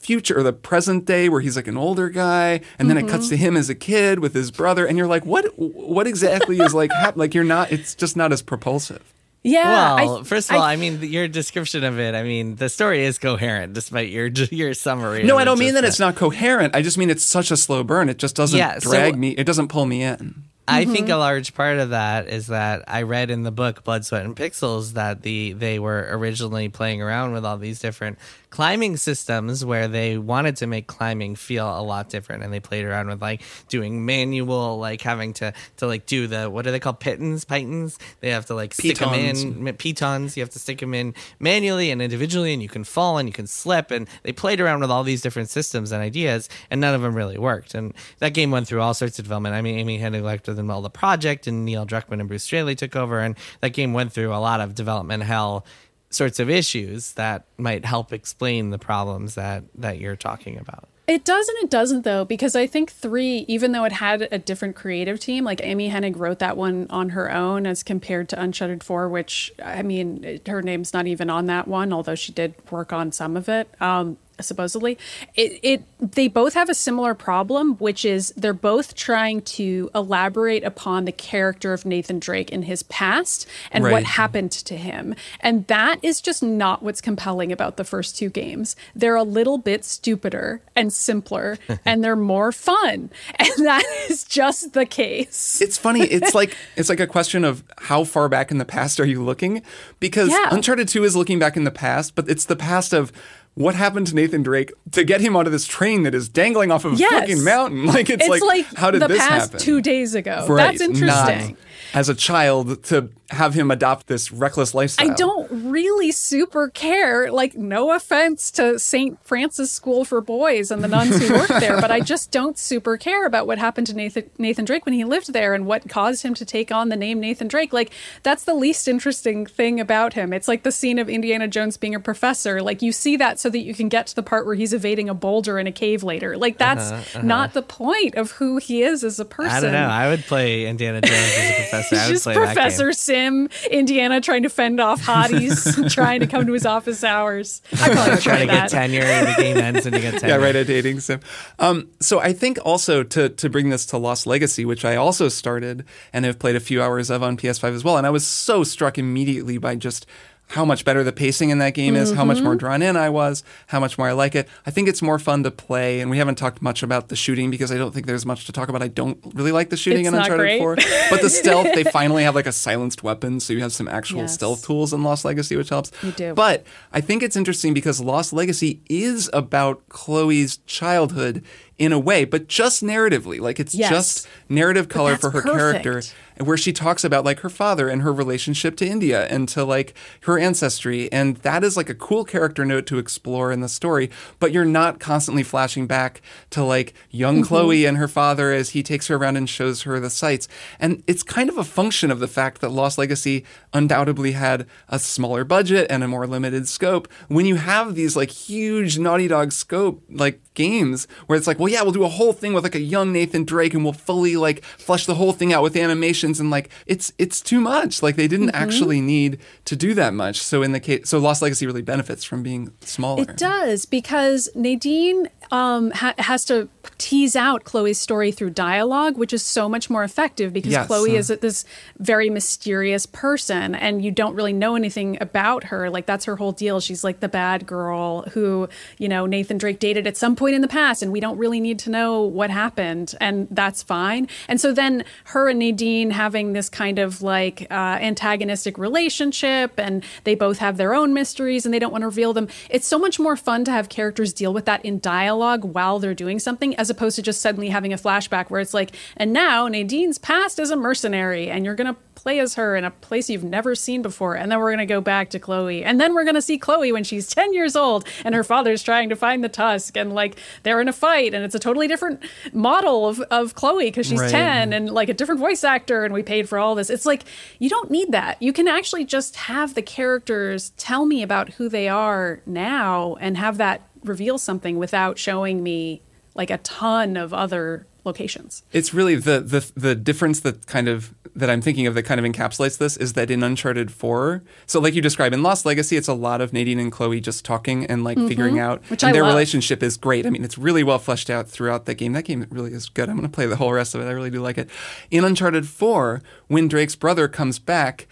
future or the present day where he's like an older guy and then it cuts to mm-hmm. him as a kid with his brother and you're like what what exactly is like hap- like you're not it's just not as propulsive Yeah. I- Well, first of all, I- I, mean, your description of it. I mean, the story is coherent, despite your (laughs) your summary. no i don't mean just that it's not coherent i just mean it's such a slow burn it just doesn't Yeah, so- drag me it doesn't pull me in I think mm-hmm. a large part of that is that I read in the book Blood, Sweat, and Pixels that the they were originally playing around with all these different climbing systems where they wanted to make climbing feel a lot different, and they played around with like doing manual, like having to to like do the what are they called pitons, pitons? They have to like stick them Pitons. in pitons. You have to stick them in manually and individually, and you can fall and you can slip. And they played around with all these different systems and ideas, and none of them really worked. And that game went through all sorts of development. I mean, Amy Hennig left in the middle the project, and Neil Druckmann and Bruce Straley took over, and that game went through a lot of development hell sorts of issues that might help explain the problems that that you're talking about. It does and it doesn't though, because I think three, even though it had a different creative team, like Amy Hennig wrote that one on her own as compared to Uncharted Four, which I mean, her name's not even on that one, although she did work on some of it. Um, supposedly it, it they both have a similar problem which is they're both trying to elaborate upon the character of nathan drake in his past and what happened to him and that is just not what's compelling about the first two games they're a little bit stupider and simpler (laughs) and they're more fun and that is just the case It's funny. It's like it's like a question of how far back in the past are you looking? Because Yeah. Uncharted Two is looking back in the past, but it's the past of what happened to Nathan Drake to get him onto this train that is dangling off of a Yes. fucking mountain. (laughs) Like it's, it's like, how did the this past happen? two days ago Right, that's interesting Not as a child to have him adopt this reckless lifestyle. I don't really super care. Like, no offense to St. Francis School for Boys and the nuns who work there, but I (laughs) just don't super care about what happened to Nathan Nathan Drake when he lived there and what caused him to take on the name Nathan Drake. Like, that's the least interesting thing about him. It's like the scene of Indiana Jones being a professor. Like, you see that so that you can get to the part where he's evading a boulder in a cave later. Like, that's uh-huh, uh-huh. not the point of who he is as a person. I don't know. I would play Indiana Jones as a professor. (laughs) I He's would just Professor Sim, Indiana trying to fend off hotties, (laughs) trying to come to his office hours. I probably game. would Try try to get tenure, and the game ends, and you get tenure. (laughs) Yeah, right. A dating sim. Um, so I think also to to bring this to Lost Legacy, which I also started and have played a few hours of on PS5 as well, and I was so struck immediately by just how much better the pacing in that game is, how much more Mm-hmm. drawn in I was, how much more I like it. I think it's more fun to play, and we haven't talked much about the shooting because I don't think there's much to talk about. I don't really like the shooting It's in Uncharted great. 4, but the (laughs) stealth they finally have like a silenced weapon, so you have some actual Yes. stealth tools in Lost Legacy, which helps. You do. But I think it's interesting because Lost Legacy is about Chloe's childhood in a way, but just narratively. Like it's Yes. just narrative color for her perfect. character, where she talks about like her father and her relationship to India and to like her ancestry. And that is like a cool character note to explore in the story, but you're not constantly flashing back to like young Mm-hmm. Chloe and her father as he takes her around and shows her the sights. And it's kind of a function of the fact that Lost Legacy undoubtedly had a smaller budget and a more limited scope. When you have these like huge Naughty Dog scope like games where it's like, well, yeah, we'll do a whole thing with like a young Nathan Drake and we'll fully like flesh the whole thing out with animations and like it's it's too much. Like they didn't Mm-hmm. actually need to do that much. So in the case, so Lost Legacy really benefits from being smaller. It does because Nadine um, ha- has to tease out Chloe's story through dialogue, which is so much more effective because Yes. Chloe Uh. is this very mysterious person and you don't really know anything about her. Like, that's her whole deal. She's like the bad girl who, you know, Nathan Drake dated at some point in the past and we don't really need to know what happened. And that's fine. And so then her and Nadine having this kind of like uh, antagonistic relationship and they both have their own mysteries and they don't want to reveal them. It's so much more fun to have characters deal with that in dialogue while they're doing something as opposed to just suddenly having a flashback where it's like, and now Nadine's past as a mercenary and you're going to play as her in a place you've never seen before. And then we're going to go back to Chloe. And then we're going to see Chloe when she's (laughs) 10 years old and her father's trying to find the tusk and like they're in a fight and it's a totally different model of, of Chloe because she's Right. 10 and like a different voice actor and we paid for all this. It's like you don't need that. You can actually just have the characters tell me about who they are now and have that reveal something without showing me like a ton of other locations. It's really the the the difference that kind of that I'm thinking of that kind of encapsulates this is that in Uncharted 4, so like you describe in Lost Legacy, it's a lot of Nadine and Chloe just talking and like figuring mm-hmm. out Which and I their love. relationship is great. I mean, it's really well fleshed out throughout the game. That game really is good. I'm going to play the whole rest of it. I really do like it. In Uncharted 4, when Drake's brother comes back,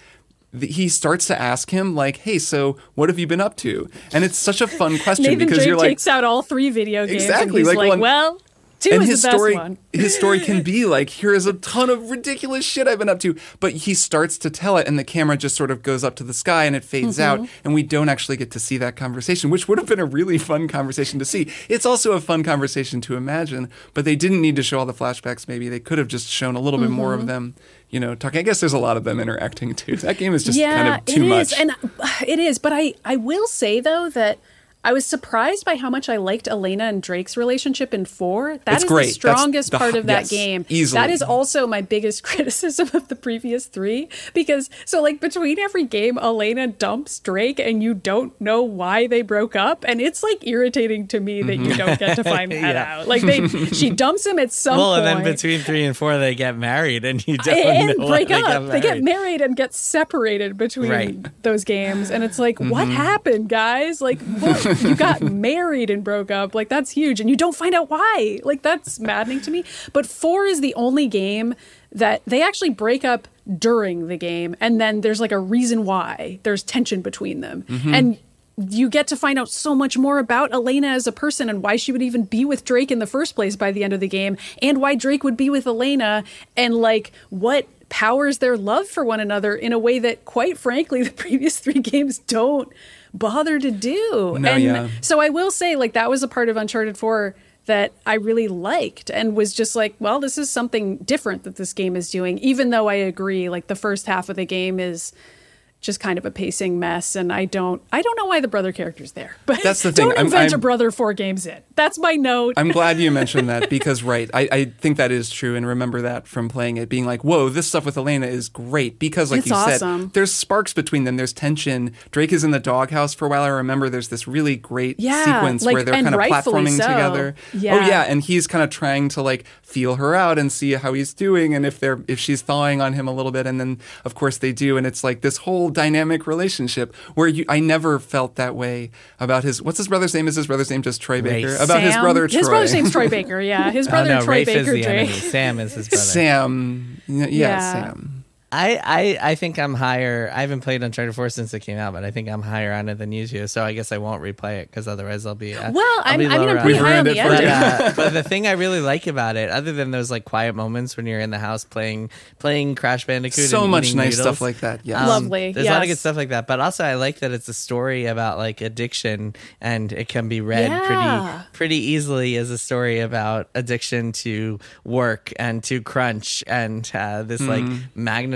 he starts to ask him like, "Hey, so what have you been up to?" And it's such a fun (laughs) question Nathan because Drake you're like, takes out all three video games Exactly, and he's like, like, well, Two and is his story, one. his story can be (laughs) like, here is a ton of ridiculous shit I've been up to. But he starts to tell it, and the camera just sort of goes up to the sky and it fades Mm-hmm. out, and we don't actually get to see that conversation, which would have been a really fun conversation to see. It's also a fun conversation to imagine, but they didn't need to show all the flashbacks. Maybe they could have just shown a little bit more Mm-hmm. of them, you know, talking. I guess there's a lot of them interacting too. That game is just kind of too it much. is, and uh, it is. But I, I will say though that I was surprised by how much I liked Elena and Drake's relationship in four. That It's is great. the strongest the- part of that yes, game. easily. That is also my biggest (laughs) criticism of the previous three because so like between every game, Elena dumps Drake, and you don't know why they broke up, and it's like irritating to me that you don't get to find (laughs) that Yeah. out. Like they, she dumps him at some well, point. and then between three and four, they get married, and you don't and break they up. They get married. and get separated between Right. those games, and it's like, what Mm-hmm. happened, guys? Like, what? You got married and broke up. Like, that's huge, and you don't find out why. Like, that's maddening to me. But four is the only game that they actually break up during the game, and then there's like a reason why. There's tension between them, Mm-hmm. and you get to find out so much more about Elena as a person and why she would even be with Drake in the first place by the end of the game, and why Drake would be with Elena, and like what powers their love for one another in a way that, quite frankly, (laughs) the previous three games don't bother to do. No, and yeah. so I will say, like, that was a part of Uncharted 4 that I really liked and was just like, well, this is something different that this game is doing, even though I agree, like, the first half of the game is just kind of a pacing mess and I don't I don't know why the brother character's there. (laughs) But That's the thing. Don't I'm- invent I'm- a brother four games in. That's my note. I'm glad you (laughs) mentioned that because, right, I, I think that is true. And remember that from playing it, being like, whoa, this stuff with Elena is great. Because, like It's you awesome. said, there's sparks between them, there's tension. Drake is in the doghouse for a while. I remember there's this really great Yeah, sequence like, where they're kind of platforming so. together. Oh, yeah. Oh, yeah. And he's kind of trying to, like, feel her out and see how he's doing and if they're if she's thawing on him a little bit and then of course they do and it's like this whole dynamic relationship where you I never felt that way about his what's his brother's name is his brother's name just Troy Baker Rafe. about his brother Troy His brother's name's Troy (laughs) Baker, yeah. His brother oh, no, Troy Rafe Baker is the Drake. enemy. Sam is his brother. Sam yeah, Yeah. Sam I, I I think I'm higher. I haven't played Uncharted 4 since it came out, but I think I'm higher on it than you two. So I guess I won't replay it because otherwise I'll be. Uh, Well, I'll I'm, be I mean, lower I'm pretty it. high on the it But, uh, but the thing I really like about it, other than those like quiet moments when you're in the house playing playing Crash Bandicoot, so and much nice noodles, stuff like that yeah um, Lovely, There's a lot of good stuff like that, but also I like that it's a story about like addiction, and it can be read Yeah. pretty pretty easily as a story about addiction to work and to crunch and uh, this like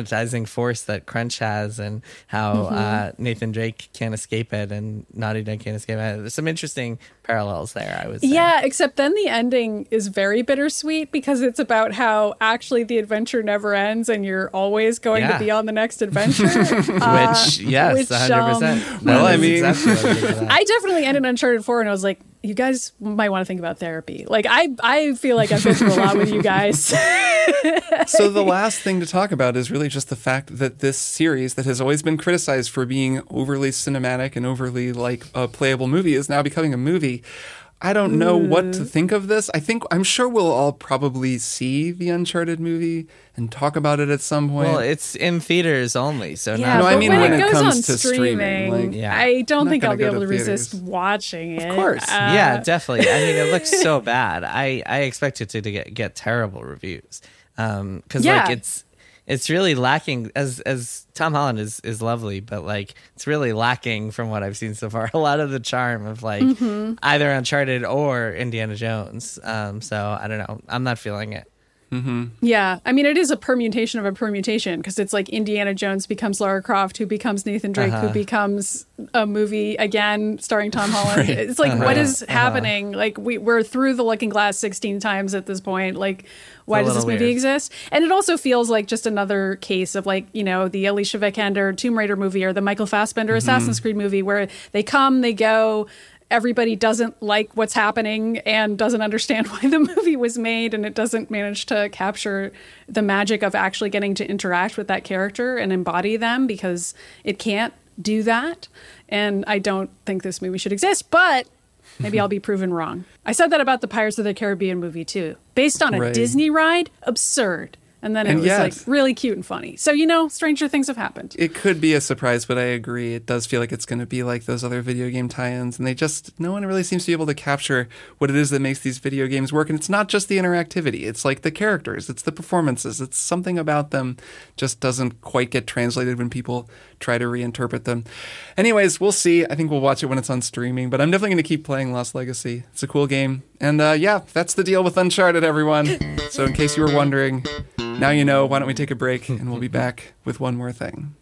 magnetizing force that crunch has, and how Mm-hmm. uh, Nathan Drake can't escape it, and Naughty Dog can't escape it. There's some interesting parallels there. I say. Yeah, except then the ending is very bittersweet because it's about how actually the adventure never ends and you're always going Yeah. to be on the next adventure. (laughs) Uh, Which yes, which, hundred percent. um, Well, I mean- I (laughs) I definitely ended Uncharted 4 and I was like, you guys might want to think about therapy. Like I I feel like I've been through a lot with you guys. (laughs) so the last thing to talk about is really just the fact that this series that has always been criticized for being overly cinematic and overly like a playable movie is now becoming a movie. I don't know what Mm. to think of this. I think I'm sure we'll all probably see the Uncharted movie and talk about it at some point. Well, it's in theaters only, so Yeah, not No, I but mean when, when it it goes comes on to streaming, streaming, like, Yeah. I don't think I'll be able to to resist watching it. Of course. Uh, yeah, definitely. I mean, it looks so (laughs) bad. I I expect it to, to get get terrible reviews Um 'cause because Yeah. like it's it's really lacking. As as Tom Holland is is lovely, but like it's really lacking from what I've seen so far. (laughs) A lot of the charm of like Mm-hmm. either Uncharted or Indiana Jones. Um, so I don't know. I'm not feeling it. Yeah, I mean, it is a permutation of a permutation because it's like Indiana Jones becomes Lara Croft, who becomes Nathan Drake, Uh-huh. who becomes a movie again starring Tom (laughs) Holland. It's like, Uh-huh. what is happening? Like, we, we're through the Looking Glass 16 times at this point. Like, why does this movie weird. exist? And it also feels like just another case of like, you know, the Alicia Vikander Tomb Raider movie or the Michael Fassbender Assassin's Creed movie where they come, they go, everybody doesn't like what's happening and doesn't understand (laughs) why the movie was made and it doesn't manage to capture the magic of actually getting to interact with that character and embody them because it can't do that. And i don't think this movie should exist but maybe i'll be (laughs) proven wrong. I said that about the pirates of the caribbean movie too. Based on a Right. disney ride? Absurd And then it And was like really cute and funny. So, you know, stranger things have happened. It could be a surprise, but I agree. It does feel like it's going to be like those other video game tie-ins, and they just no one really seems to be able to capture what it is that makes these video games work. And it's not just the interactivity; it's like the characters, it's the performances, it's something about them just doesn't quite get translated when people try to reinterpret them. Anyways, we'll see. I think we'll watch it when it's on streaming, but I'm definitely going to keep playing Lost Legacy. It's a cool game, and uh, yeah, that's the deal with Uncharted, everyone. So in case you were wondering. Now you know. Why don't we take a break and we'll be back with one more thing.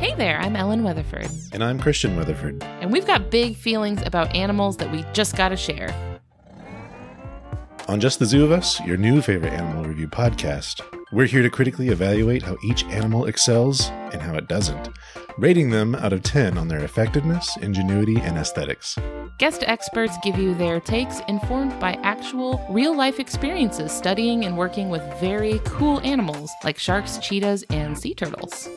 Hey there, I'm Ellen Weatherford, And I'm Christian Weatherford. and we've got big feelings about animals that we just gotta share. On Just the Zoo of Us, your new favorite animal review podcast, we're here to critically evaluate how each animal excels and how it doesn't, rating them out of 10 on their effectiveness, ingenuity, and aesthetics. Guest experts give you their takes informed by actual real life experiences studying and working with very cool animals like sharks, cheetahs, and sea turtles.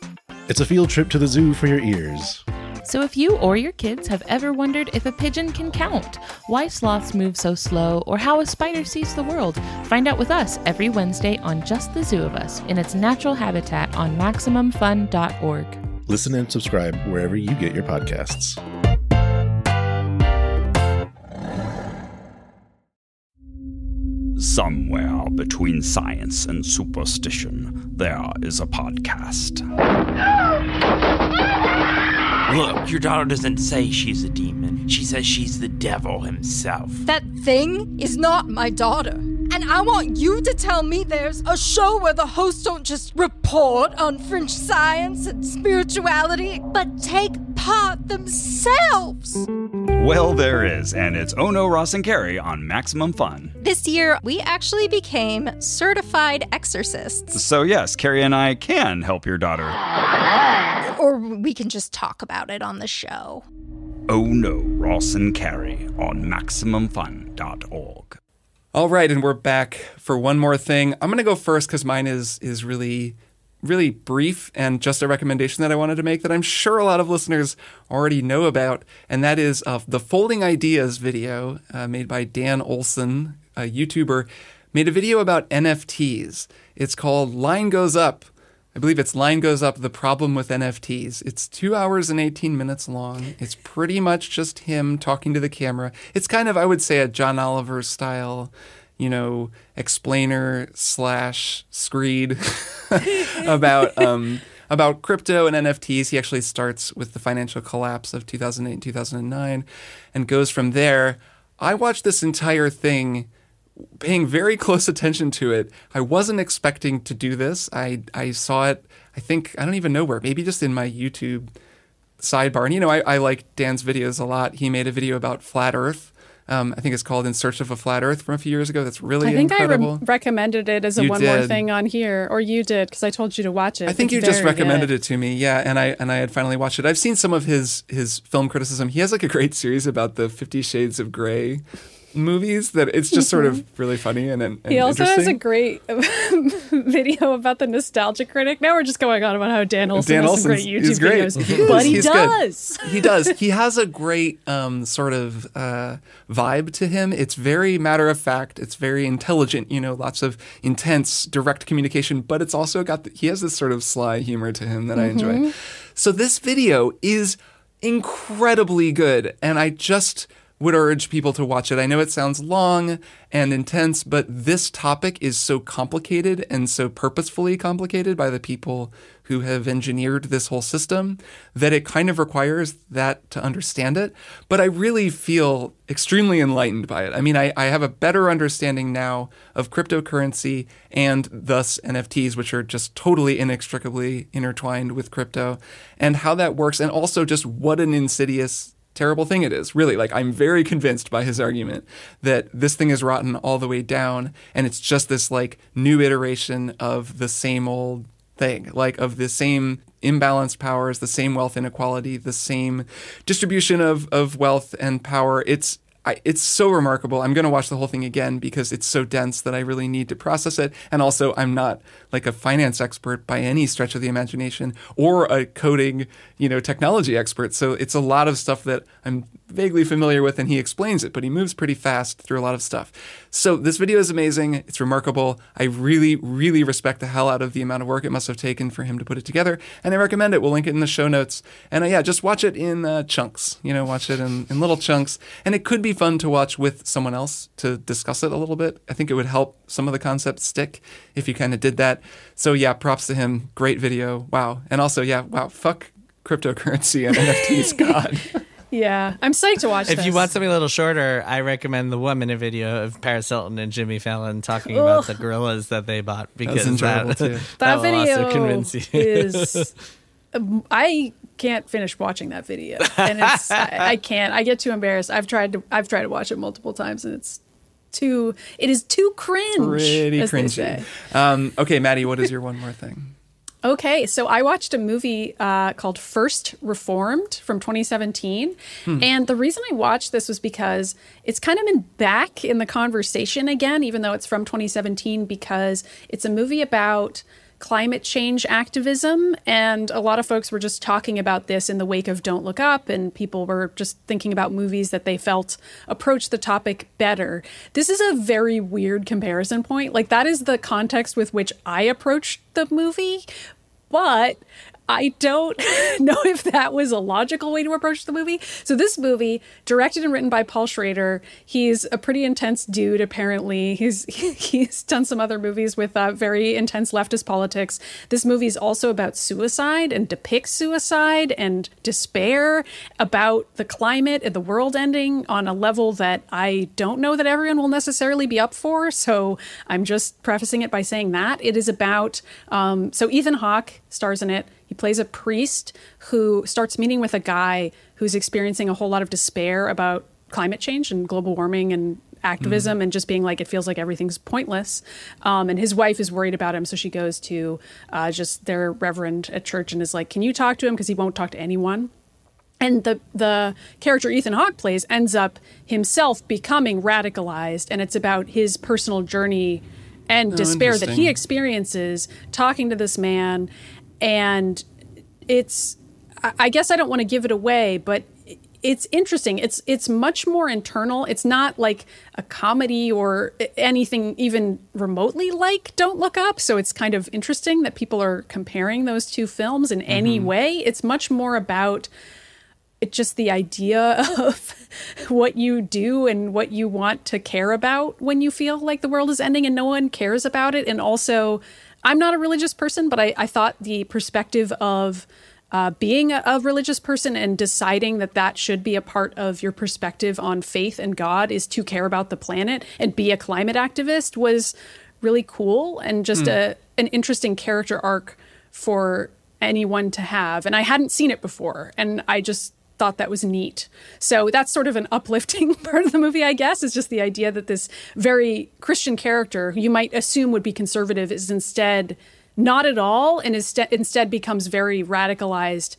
It's a field trip to the zoo for your ears. So, if you or your kids have ever wondered if a pigeon can count, why sloths move so slow, or how a spider sees the world, find out with us every Wednesday on Just the Zoo of Us in its natural habitat on MaximumFun.org. Listen and subscribe wherever you get your podcasts. Somewhere between science and superstition, there is a podcast. (gasps) (laughs) Look, your daughter doesn't say she's a demon. She says she's the devil himself. That thing is not my daughter. And I want you to tell me there's a show where the hosts don't just report on fringe science and spirituality, but take part themselves. Well, there is, and it's Ono, Ross, and Carrie on Maximum Fun. This year, we actually became certified exorcists. So, yes, Carrie and I can help your daughter. Or we can just talk about it on the show. Oh no, Ross and Carrie on MaximumFun.org. All right, and we're back for one more thing. I'm going to go first because mine is is really really brief and just a recommendation that I wanted to make that I'm sure a lot of listeners already know about, and that is uh, the Folding Ideas video uh, made by Dan Olson, a YouTuber, made a video about NFTs. It's called Line Goes Up. I believe it's Line Goes Up The Problem with NFTs. It's two hours and 18 minutes long. It's pretty much just him talking to the camera. It's kind of, I would say, a John Oliver style, you know, explainer slash screed (laughs) about. Um, about crypto and NFTs, he actually starts with the financial collapse of 2008 and 2009 and goes from there. I watched this entire thing paying very close attention to it. I wasn't expecting to do this. I I saw it. I think I don't even know where. Maybe just in my YouTube sidebar. And you know, I, I like Dan's videos a lot. He made a video about flat Earth. Um, I think it's called "In Search of a Flat Earth" from a few years ago. That's really incredible. I think incredible. I re- recommended it as a You one more thing on here, or you did because I told you to watch it. I think It's you just recommended good. it to me, yeah, and I and I had finally watched it. I've seen some of his his film criticism. He has like a great series about the Fifty Shades of Grey movies that it's just sort of (laughs) really funny and, and He also has a great (laughs) video about the nostalgia critic. Now we're just going on about how Dan Olson Dan has some Olson's great YouTube he's great. videos, He (laughs) but he He's good. does. he does. He has a great um, sort of uh, vibe to him. It's very matter of fact. It's very intelligent. You know, lots of intense, direct communication. But it's also got. The, he has this sort of sly humor to him that I enjoy. So this video is incredibly good, and I just would urge people to watch it. I know it sounds long and intense, but this topic is so complicated and so purposefully complicated by the people who have engineered this whole system that it kind of requires that to understand it. But I really feel extremely enlightened by it. I mean, I, I have a better understanding now of cryptocurrency and thus NFTs, which are just totally inextricably intertwined with crypto, and how that works, and also just what an insidious terrible thing it is. Really, like I'm very convinced by his argument that this thing is rotten all the way down, and it's just this like new iteration of the same old thing, like of the same imbalanced powers, the same wealth inequality, the same distribution of of wealth and power. It's I, it's so remarkable. I'm going to watch the whole thing again because it's so dense that I really need to process it. And also, I'm not like a finance expert by any stretch of the imagination or a coding, you know, technology expert. So it's a lot of stuff that I'm vaguely familiar with and he explains it, but he moves pretty fast through a lot of stuff. So this video is amazing. It's remarkable. I really, really respect the hell out of the amount of work it must have taken for him to put it together. And I recommend it. We'll link it in the show notes. And uh, yeah, just watch it in uh, chunks, you know, watch it in, in little chunks. And it could be fun to watch with someone else to discuss it a little bit. I think it would help some of the concepts stick if you kind of did that. So yeah, props to him. Great video. Wow. And also, yeah, wow, fuck cryptocurrency and NFTs. (laughs) God. Yeah, I'm psyched to watch If this. you want something a little shorter, I recommend the one minute video of Paris Hilton and Jimmy Fallon talking about the gorillas that they bought because enjoyable, (laughs) that, too. that will video also convince you. is (laughs) um, I can't finish watching that video, and it's I, I can't. I get too embarrassed. I've tried to I've tried to watch it multiple times, and it's too it is too cringe. Pretty cringy. Um, okay, Maddy, what is your one more thing? Okay, so I watched a movie uh, called First Reformed from 2017. And the reason I watched this was because it's kind of been back in the conversation again, even though it's from 2017, because it's a movie about climate change activism. And a lot of folks were just talking about this in the wake of Don't Look Up, and people were just thinking about movies that they felt approached the topic better. This is a very weird comparison point. Like, that is the context with which I approached the movie, but I don't (laughs) know if that was a logical way to approach the movie. So this movie, directed and written by Paul Schrader, he's a pretty intense dude. Apparently, he's (laughs) he's done some other movies with uh, very intense leftist politics. This movie is also about suicide and depicts suicide and despair, about the climate and the world ending on a level that I don't know that everyone will necessarily be up for. So I'm just prefacing it by saying that it is about. Um, so Ethan Hawke stars in it. He plays a priest who starts meeting with a guy who's experiencing a whole lot of despair about climate change and global warming and activism and just being like it feels like everything's pointless. Um, and his wife is worried about him so she goes to uh, just their reverend at church and is like can you talk to him? Because he won't talk to anyone. And the the character Ethan Hawke plays ends up himself becoming radicalized, and it's about his personal journey and despair that he experiences talking to this man, and it's I- guess I don't want to give it away, but it's interesting. It's it's much more internal. It's not like a comedy or anything even remotely like Don't Look Up. So it's kind of interesting that people are comparing those two films in any mm-hmm. way. It's much more about it just the idea of (laughs) what you do and what you want to care about when you feel like the world is ending and no one cares about it. And also, I'm not a religious person, but I, I thought the perspective of uh, being a, a religious person and deciding that that should be a part of your perspective on faith and God is to care about the planet and be a climate activist was really cool and just a an interesting character arc for anyone to have. And I hadn't seen it before, and I just thought that was neat. So that's sort of an uplifting (laughs) part of the movie, I guess, is just the idea that this very Christian character, who you might assume would be conservative, is instead not at all, and is instead becomes very radicalized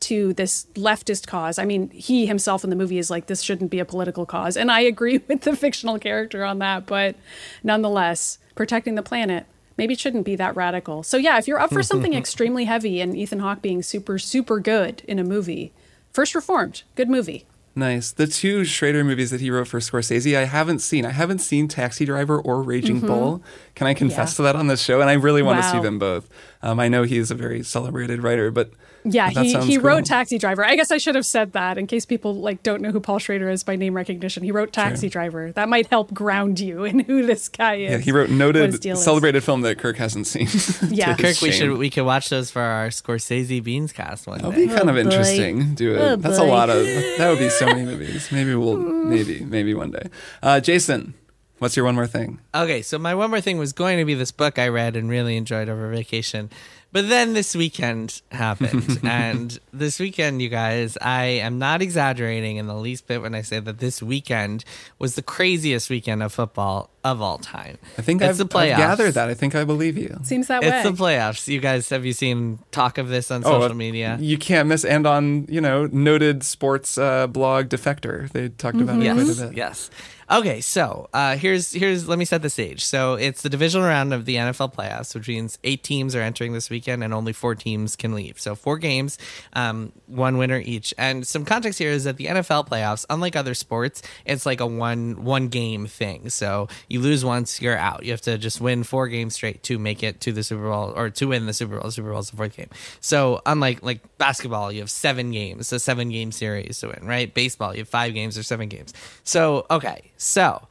to this leftist cause. I mean, he himself in the movie is like, this shouldn't be a political cause. And I agree (laughs) with the fictional character on that, but nonetheless, protecting the planet. Maybe it shouldn't be that radical. So yeah, if you're up for something (laughs) extremely heavy and Ethan Hawke being super, super good in a movie, First Reformed, good movie. Nice. The two Schrader movies that he wrote for Scorsese, I haven't seen. I haven't seen Taxi Driver or Raging Bull. Can I confess Yeah. to that on this show? And I really want to see them both. Um, I know he's a very celebrated writer, but Yeah, that he, sounds he cool. wrote Taxi Driver. I guess I should have said that in case people like don't know who Paul Schrader is by name recognition. He wrote Taxi Driver. That might help ground you in who this guy is. Yeah, he wrote noted deal is. celebrated film that Kirk hasn't seen. (laughs) Yeah. To his Kirk, we should we could watch those for our Scorsese Beans cast one day. That'll day. be kind of boy. interesting. Do it. Oh, That's boy. a lot of. That would be so many movies. Maybe we'll. Maybe. Maybe one day. Uh, Jason, what's your one more thing? Okay, so my one more thing was going to be this book I read and really enjoyed over vacation, But then this weekend happened. (laughs) and this weekend, you guys, I am not exaggerating in the least bit when I say that this weekend was the craziest weekend of football of all time. I think it's I've, the I've playoffs. gathered that. I think I believe you. Seems that It's way. the playoffs. You guys, have you seen talk of this on Oh, social media? You can't miss. And on, you know, noted sports uh, blog Defector, they talked about it quite a Yes, bit. yes. Okay, so uh, here's here's let me set the stage. So it's the divisional round of the NFL playoffs, which means eight teams are entering this weekend, and only four teams can leave. So four games, um, one winner each. And some context here is that the NFL playoffs, unlike other sports, it's like a one one game thing. So you lose once, you're out. You have to just win four games straight to make it to the Super Bowl or to win the Super Bowl. The Super Bowl is the fourth game. So unlike like basketball, you have seven games, a seven game series to win, right? Baseball, you have five games or seven games. So okay, so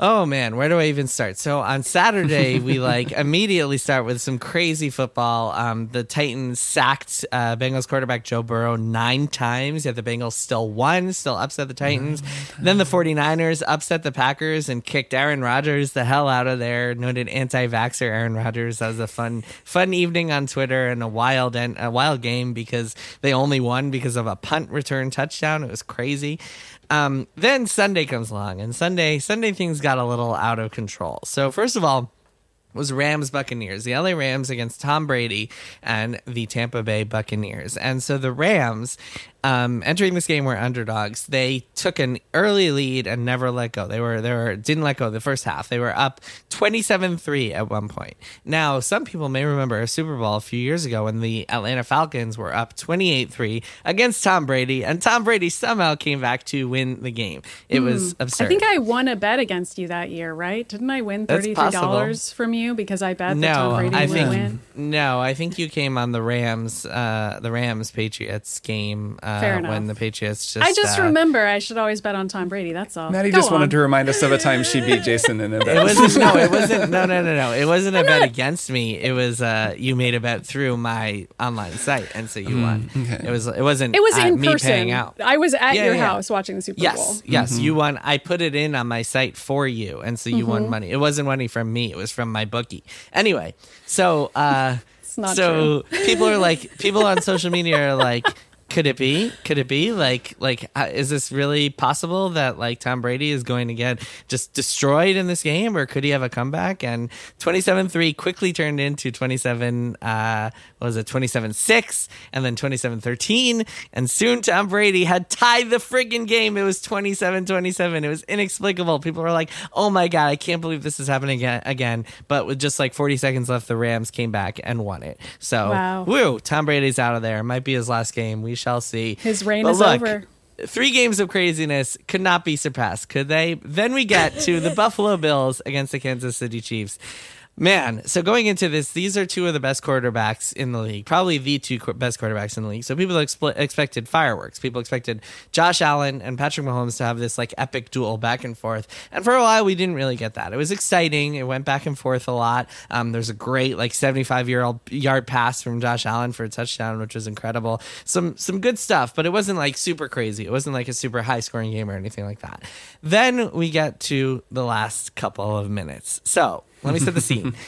Oh man, where do I even start? So on Saturday, we (laughs) like immediately start with some crazy football. Um, the Titans sacked uh, Bengals quarterback Joe Burrow nine times, yet the Bengals still won, still upset the Titans. then the 49ers upset the Packers and kicked Aaron Rodgers the hell out of there. Noted anti-vaxxer Aaron Rodgers. That was a fun, fun evening on Twitter and a wild and a wild game because they only won because of a punt return touchdown. It was crazy. Um, then Sunday comes along, and Sunday Sunday things got a little out of control. So first of all, was Rams Buccaneers, the LA Rams against Tom Brady and the Tampa Bay Buccaneers. And so the Rams, um, entering this game were underdogs. They took an early lead and never let go. They were they were didn't let go the first half. They were up 27-3 at one point. Now, some people may remember a Super Bowl a few years ago when the Atlanta Falcons were up 28-3 against Tom Brady and Tom Brady somehow came back to win the game. It was absurd. I think I won a bet against you that year, right? Didn't I win That's thirty three dollars possible. from you because I bet that no, Tom Brady I would think win? no, I think you came on the Rams, uh, the Rams Patriots game uh, Fair when the Patriots just. I just uh, remember I should always bet on Tom Brady. That's all. Maddy Go just wanted to remind us of a time she beat (laughs) Jason in a bet. It wasn't no, it wasn't (laughs) no, no, no, no. It wasn't a bet against me. It was uh, you made a bet through my online site, and so you won. It was it wasn't It was uh, in me person. paying out. I was at Yeah, your yeah. house watching the Super Yes, Bowl. yes, Yes, you won. I put it in on my site for you, and so you Mm-hmm. won money. It wasn't money from me; it was from my bookie. Anyway, so uh, not so people are like, people on social media are like. (laughs) Could it be? Could it be like like uh, is this really possible that like Tom Brady is going to get just destroyed in this game, or could he have a comeback? And twenty seven three quickly turned into twenty seven. Uh, what was it twenty seven six, and then 27-13. and soon Tom Brady had tied the friggin' game. It was 27-27. It was inexplicable. People were like, "Oh my god, I can't believe this is happening again!" again. But with just like forty seconds left, the Rams came back and won it. So Wow. woo, Tom Brady's out of there. Might be his last game. We shall see. His reign But is look, over. Three games of craziness could not be surpassed, could they? Then we get to the (laughs) Buffalo Bills against the Kansas City Chiefs. Man, so going into this, these are two of the best quarterbacks in the league, probably the two qu- best quarterbacks in the league. So people expected fireworks. People expected Josh Allen and Patrick Mahomes to have this like epic duel back and forth. And for a while, we didn't really get that. It was exciting. It went back and forth a lot. Um, there's a great like 75 year old yard pass from Josh Allen for a touchdown, which was incredible. Some some good stuff, but it wasn't like super crazy. It wasn't like a super high scoring game or anything like that. Then we get to the last couple of minutes. So let me set the scene. (laughs)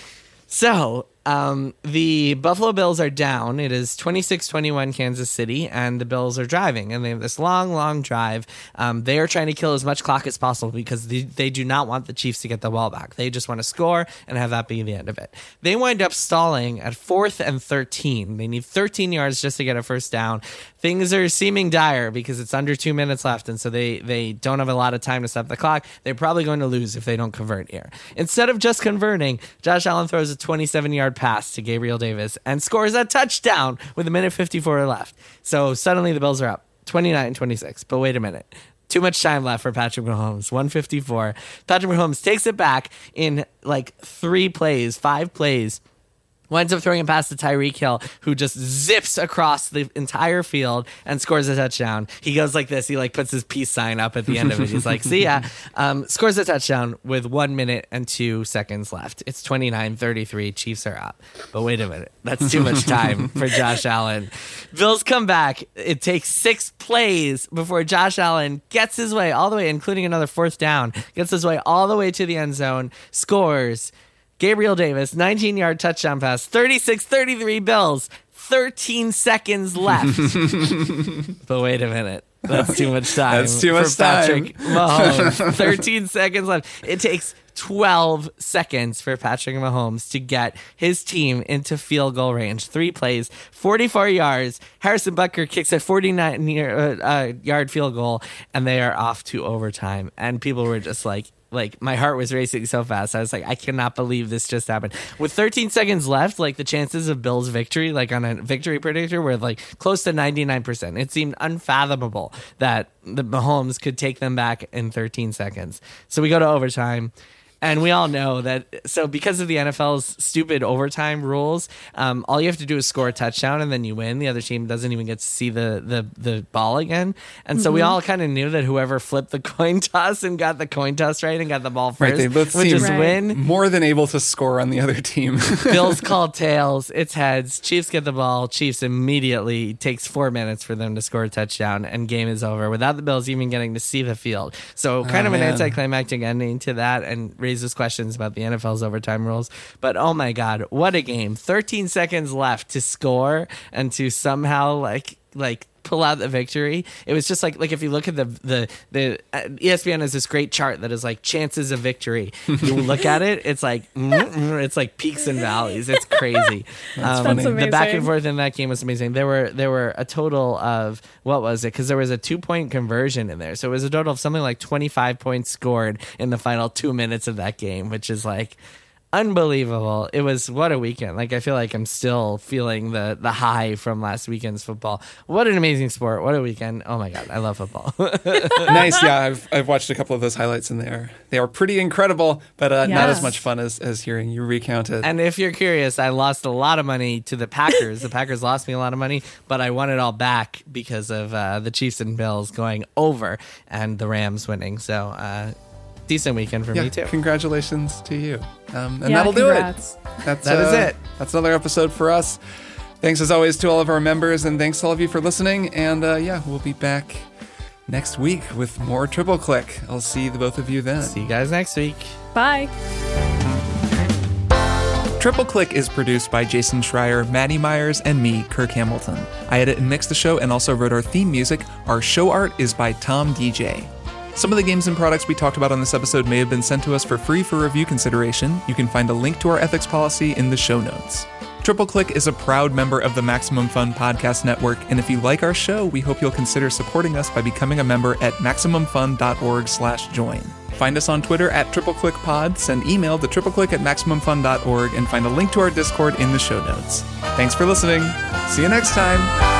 So, um, the Buffalo Bills are down. It is 26 21 Kansas City, and the Bills are driving. And they have this long, long drive. Um, they are trying to kill as much clock as possible because they, they do not want the Chiefs to get the ball back. They just want to score and have that be the end of it. They wind up stalling at fourth and 13. They need 13 yards just to get a first down. Things are seeming dire because it's under two minutes left, and so they, they don't have a lot of time to stop the clock. They're probably going to lose if they don't convert here. Instead of just converting, Josh Allen throws a 27 yard pass to Gabriel Davis and scores a touchdown with a minute 54 left. So suddenly the Bills are up 29 26. But wait a minute. Too much time left for Patrick Mahomes. 154. Patrick Mahomes takes it back in like three plays, five plays winds up throwing a pass to Tyreek Hill, who just zips across the entire field and scores a touchdown. He goes like this. He like puts his peace sign up at the end of it. He's like, see ya. (laughs) Um, scores a touchdown with one minute and two seconds left. It's 29-33. Chiefs are up. But wait a minute. That's too much time for (laughs) Josh Allen. Bills come back. It takes six plays before Josh Allen gets his way all the way, including another fourth down, gets his way all the way to the end zone, scores Gabriel Davis, 19 yard touchdown pass, 36 33 Bills, 13 seconds left. (laughs) but wait a minute. That's too much time. That's too much Patrick Mahomes. (laughs) 13 seconds left. It takes 12 seconds for Patrick Mahomes to get his team into field goal range. Three plays, 44 yards. Harrison Butker kicks a 49 year, uh, uh, yard field goal, and they are off to overtime. And people were just like, like my heart was racing so fast. I was like, I cannot believe this just happened. With 13 seconds left, like the chances of Bills victory, like on a victory predictor, were like close to 99%. It seemed unfathomable that the Mahomes could take them back in 13 seconds. So we go to overtime. And we all know that. So, because of the NFL's stupid overtime rules, um, all you have to do is score a touchdown and then you win. The other team doesn't even get to see the the, the ball again. And so we all kind of knew that whoever flipped the (laughs) coin toss and got the coin toss right and got the ball first Right, they both would just Right. win. more than able to score on the other team. (laughs) Bills call tails. It's heads. Chiefs get the ball. Chiefs immediately takes four minutes for them to score a touchdown, and game is over without the Bills even getting to see the field. So kind of an Oh, man. anticlimactic ending to that, and raises questions about the NFL's overtime rules. But oh my god, what a game! Thirteen seconds left to score and to somehow like like pull out the victory. It was just like like if you look at the the the uh, ESPN has this great chart that is like chances of victory. (laughs) You look at it, it's like it's like peaks and valleys. It's crazy. (laughs) um, That's The back and forth in that game was amazing. There were there were a total of what was it? Because there was a two point conversion in there, so it was a total of something like twenty five points scored in the final two minutes of that game, which is like unbelievable. It was what a weekend. Like I feel like I'm still feeling the the high from last weekend's football. What an amazing sport. What a weekend. Oh my god, I love football. (laughs) nice, yeah. I've I've watched a couple of those highlights, and they are they are pretty incredible, but uh, not as much fun as as hearing you recount it. and if you're curious, I lost a lot of money to the Packers. the Packers lost me a lot of money, but I won it all back because of uh, the Chiefs and Bills going over and the Rams winning. So uh, decent weekend for yeah, me too. congratulations to you. Um, and Yeah, that'll congrats. do it. That's That is uh, it. That's another episode for us. Thanks as always to all of our members, and thanks to all of you for listening. And uh, yeah, we'll be back next week with more Triple Click. I'll see the both of you then. See you guys next week. Bye. Triple Click is produced by Jason Schreier, Maddy Myers, and me, Kirk Hamilton. I edit and mix the show and also wrote our theme music. Our show art is by Tom Deja. Some of the games and products we talked about on this episode may have been sent to us for free for review consideration. You can find a link to our ethics policy in the show notes. Triple Click is a proud member of the Maximum Fun Podcast Network, and if you like our show, we hope you'll consider supporting us by becoming a member at maximumfun.org/join. Find us on Twitter at TripleClickPod, send email to tripleclick at maximumfun.org, and find a link to our Discord in the show notes. Thanks for listening. See you next time.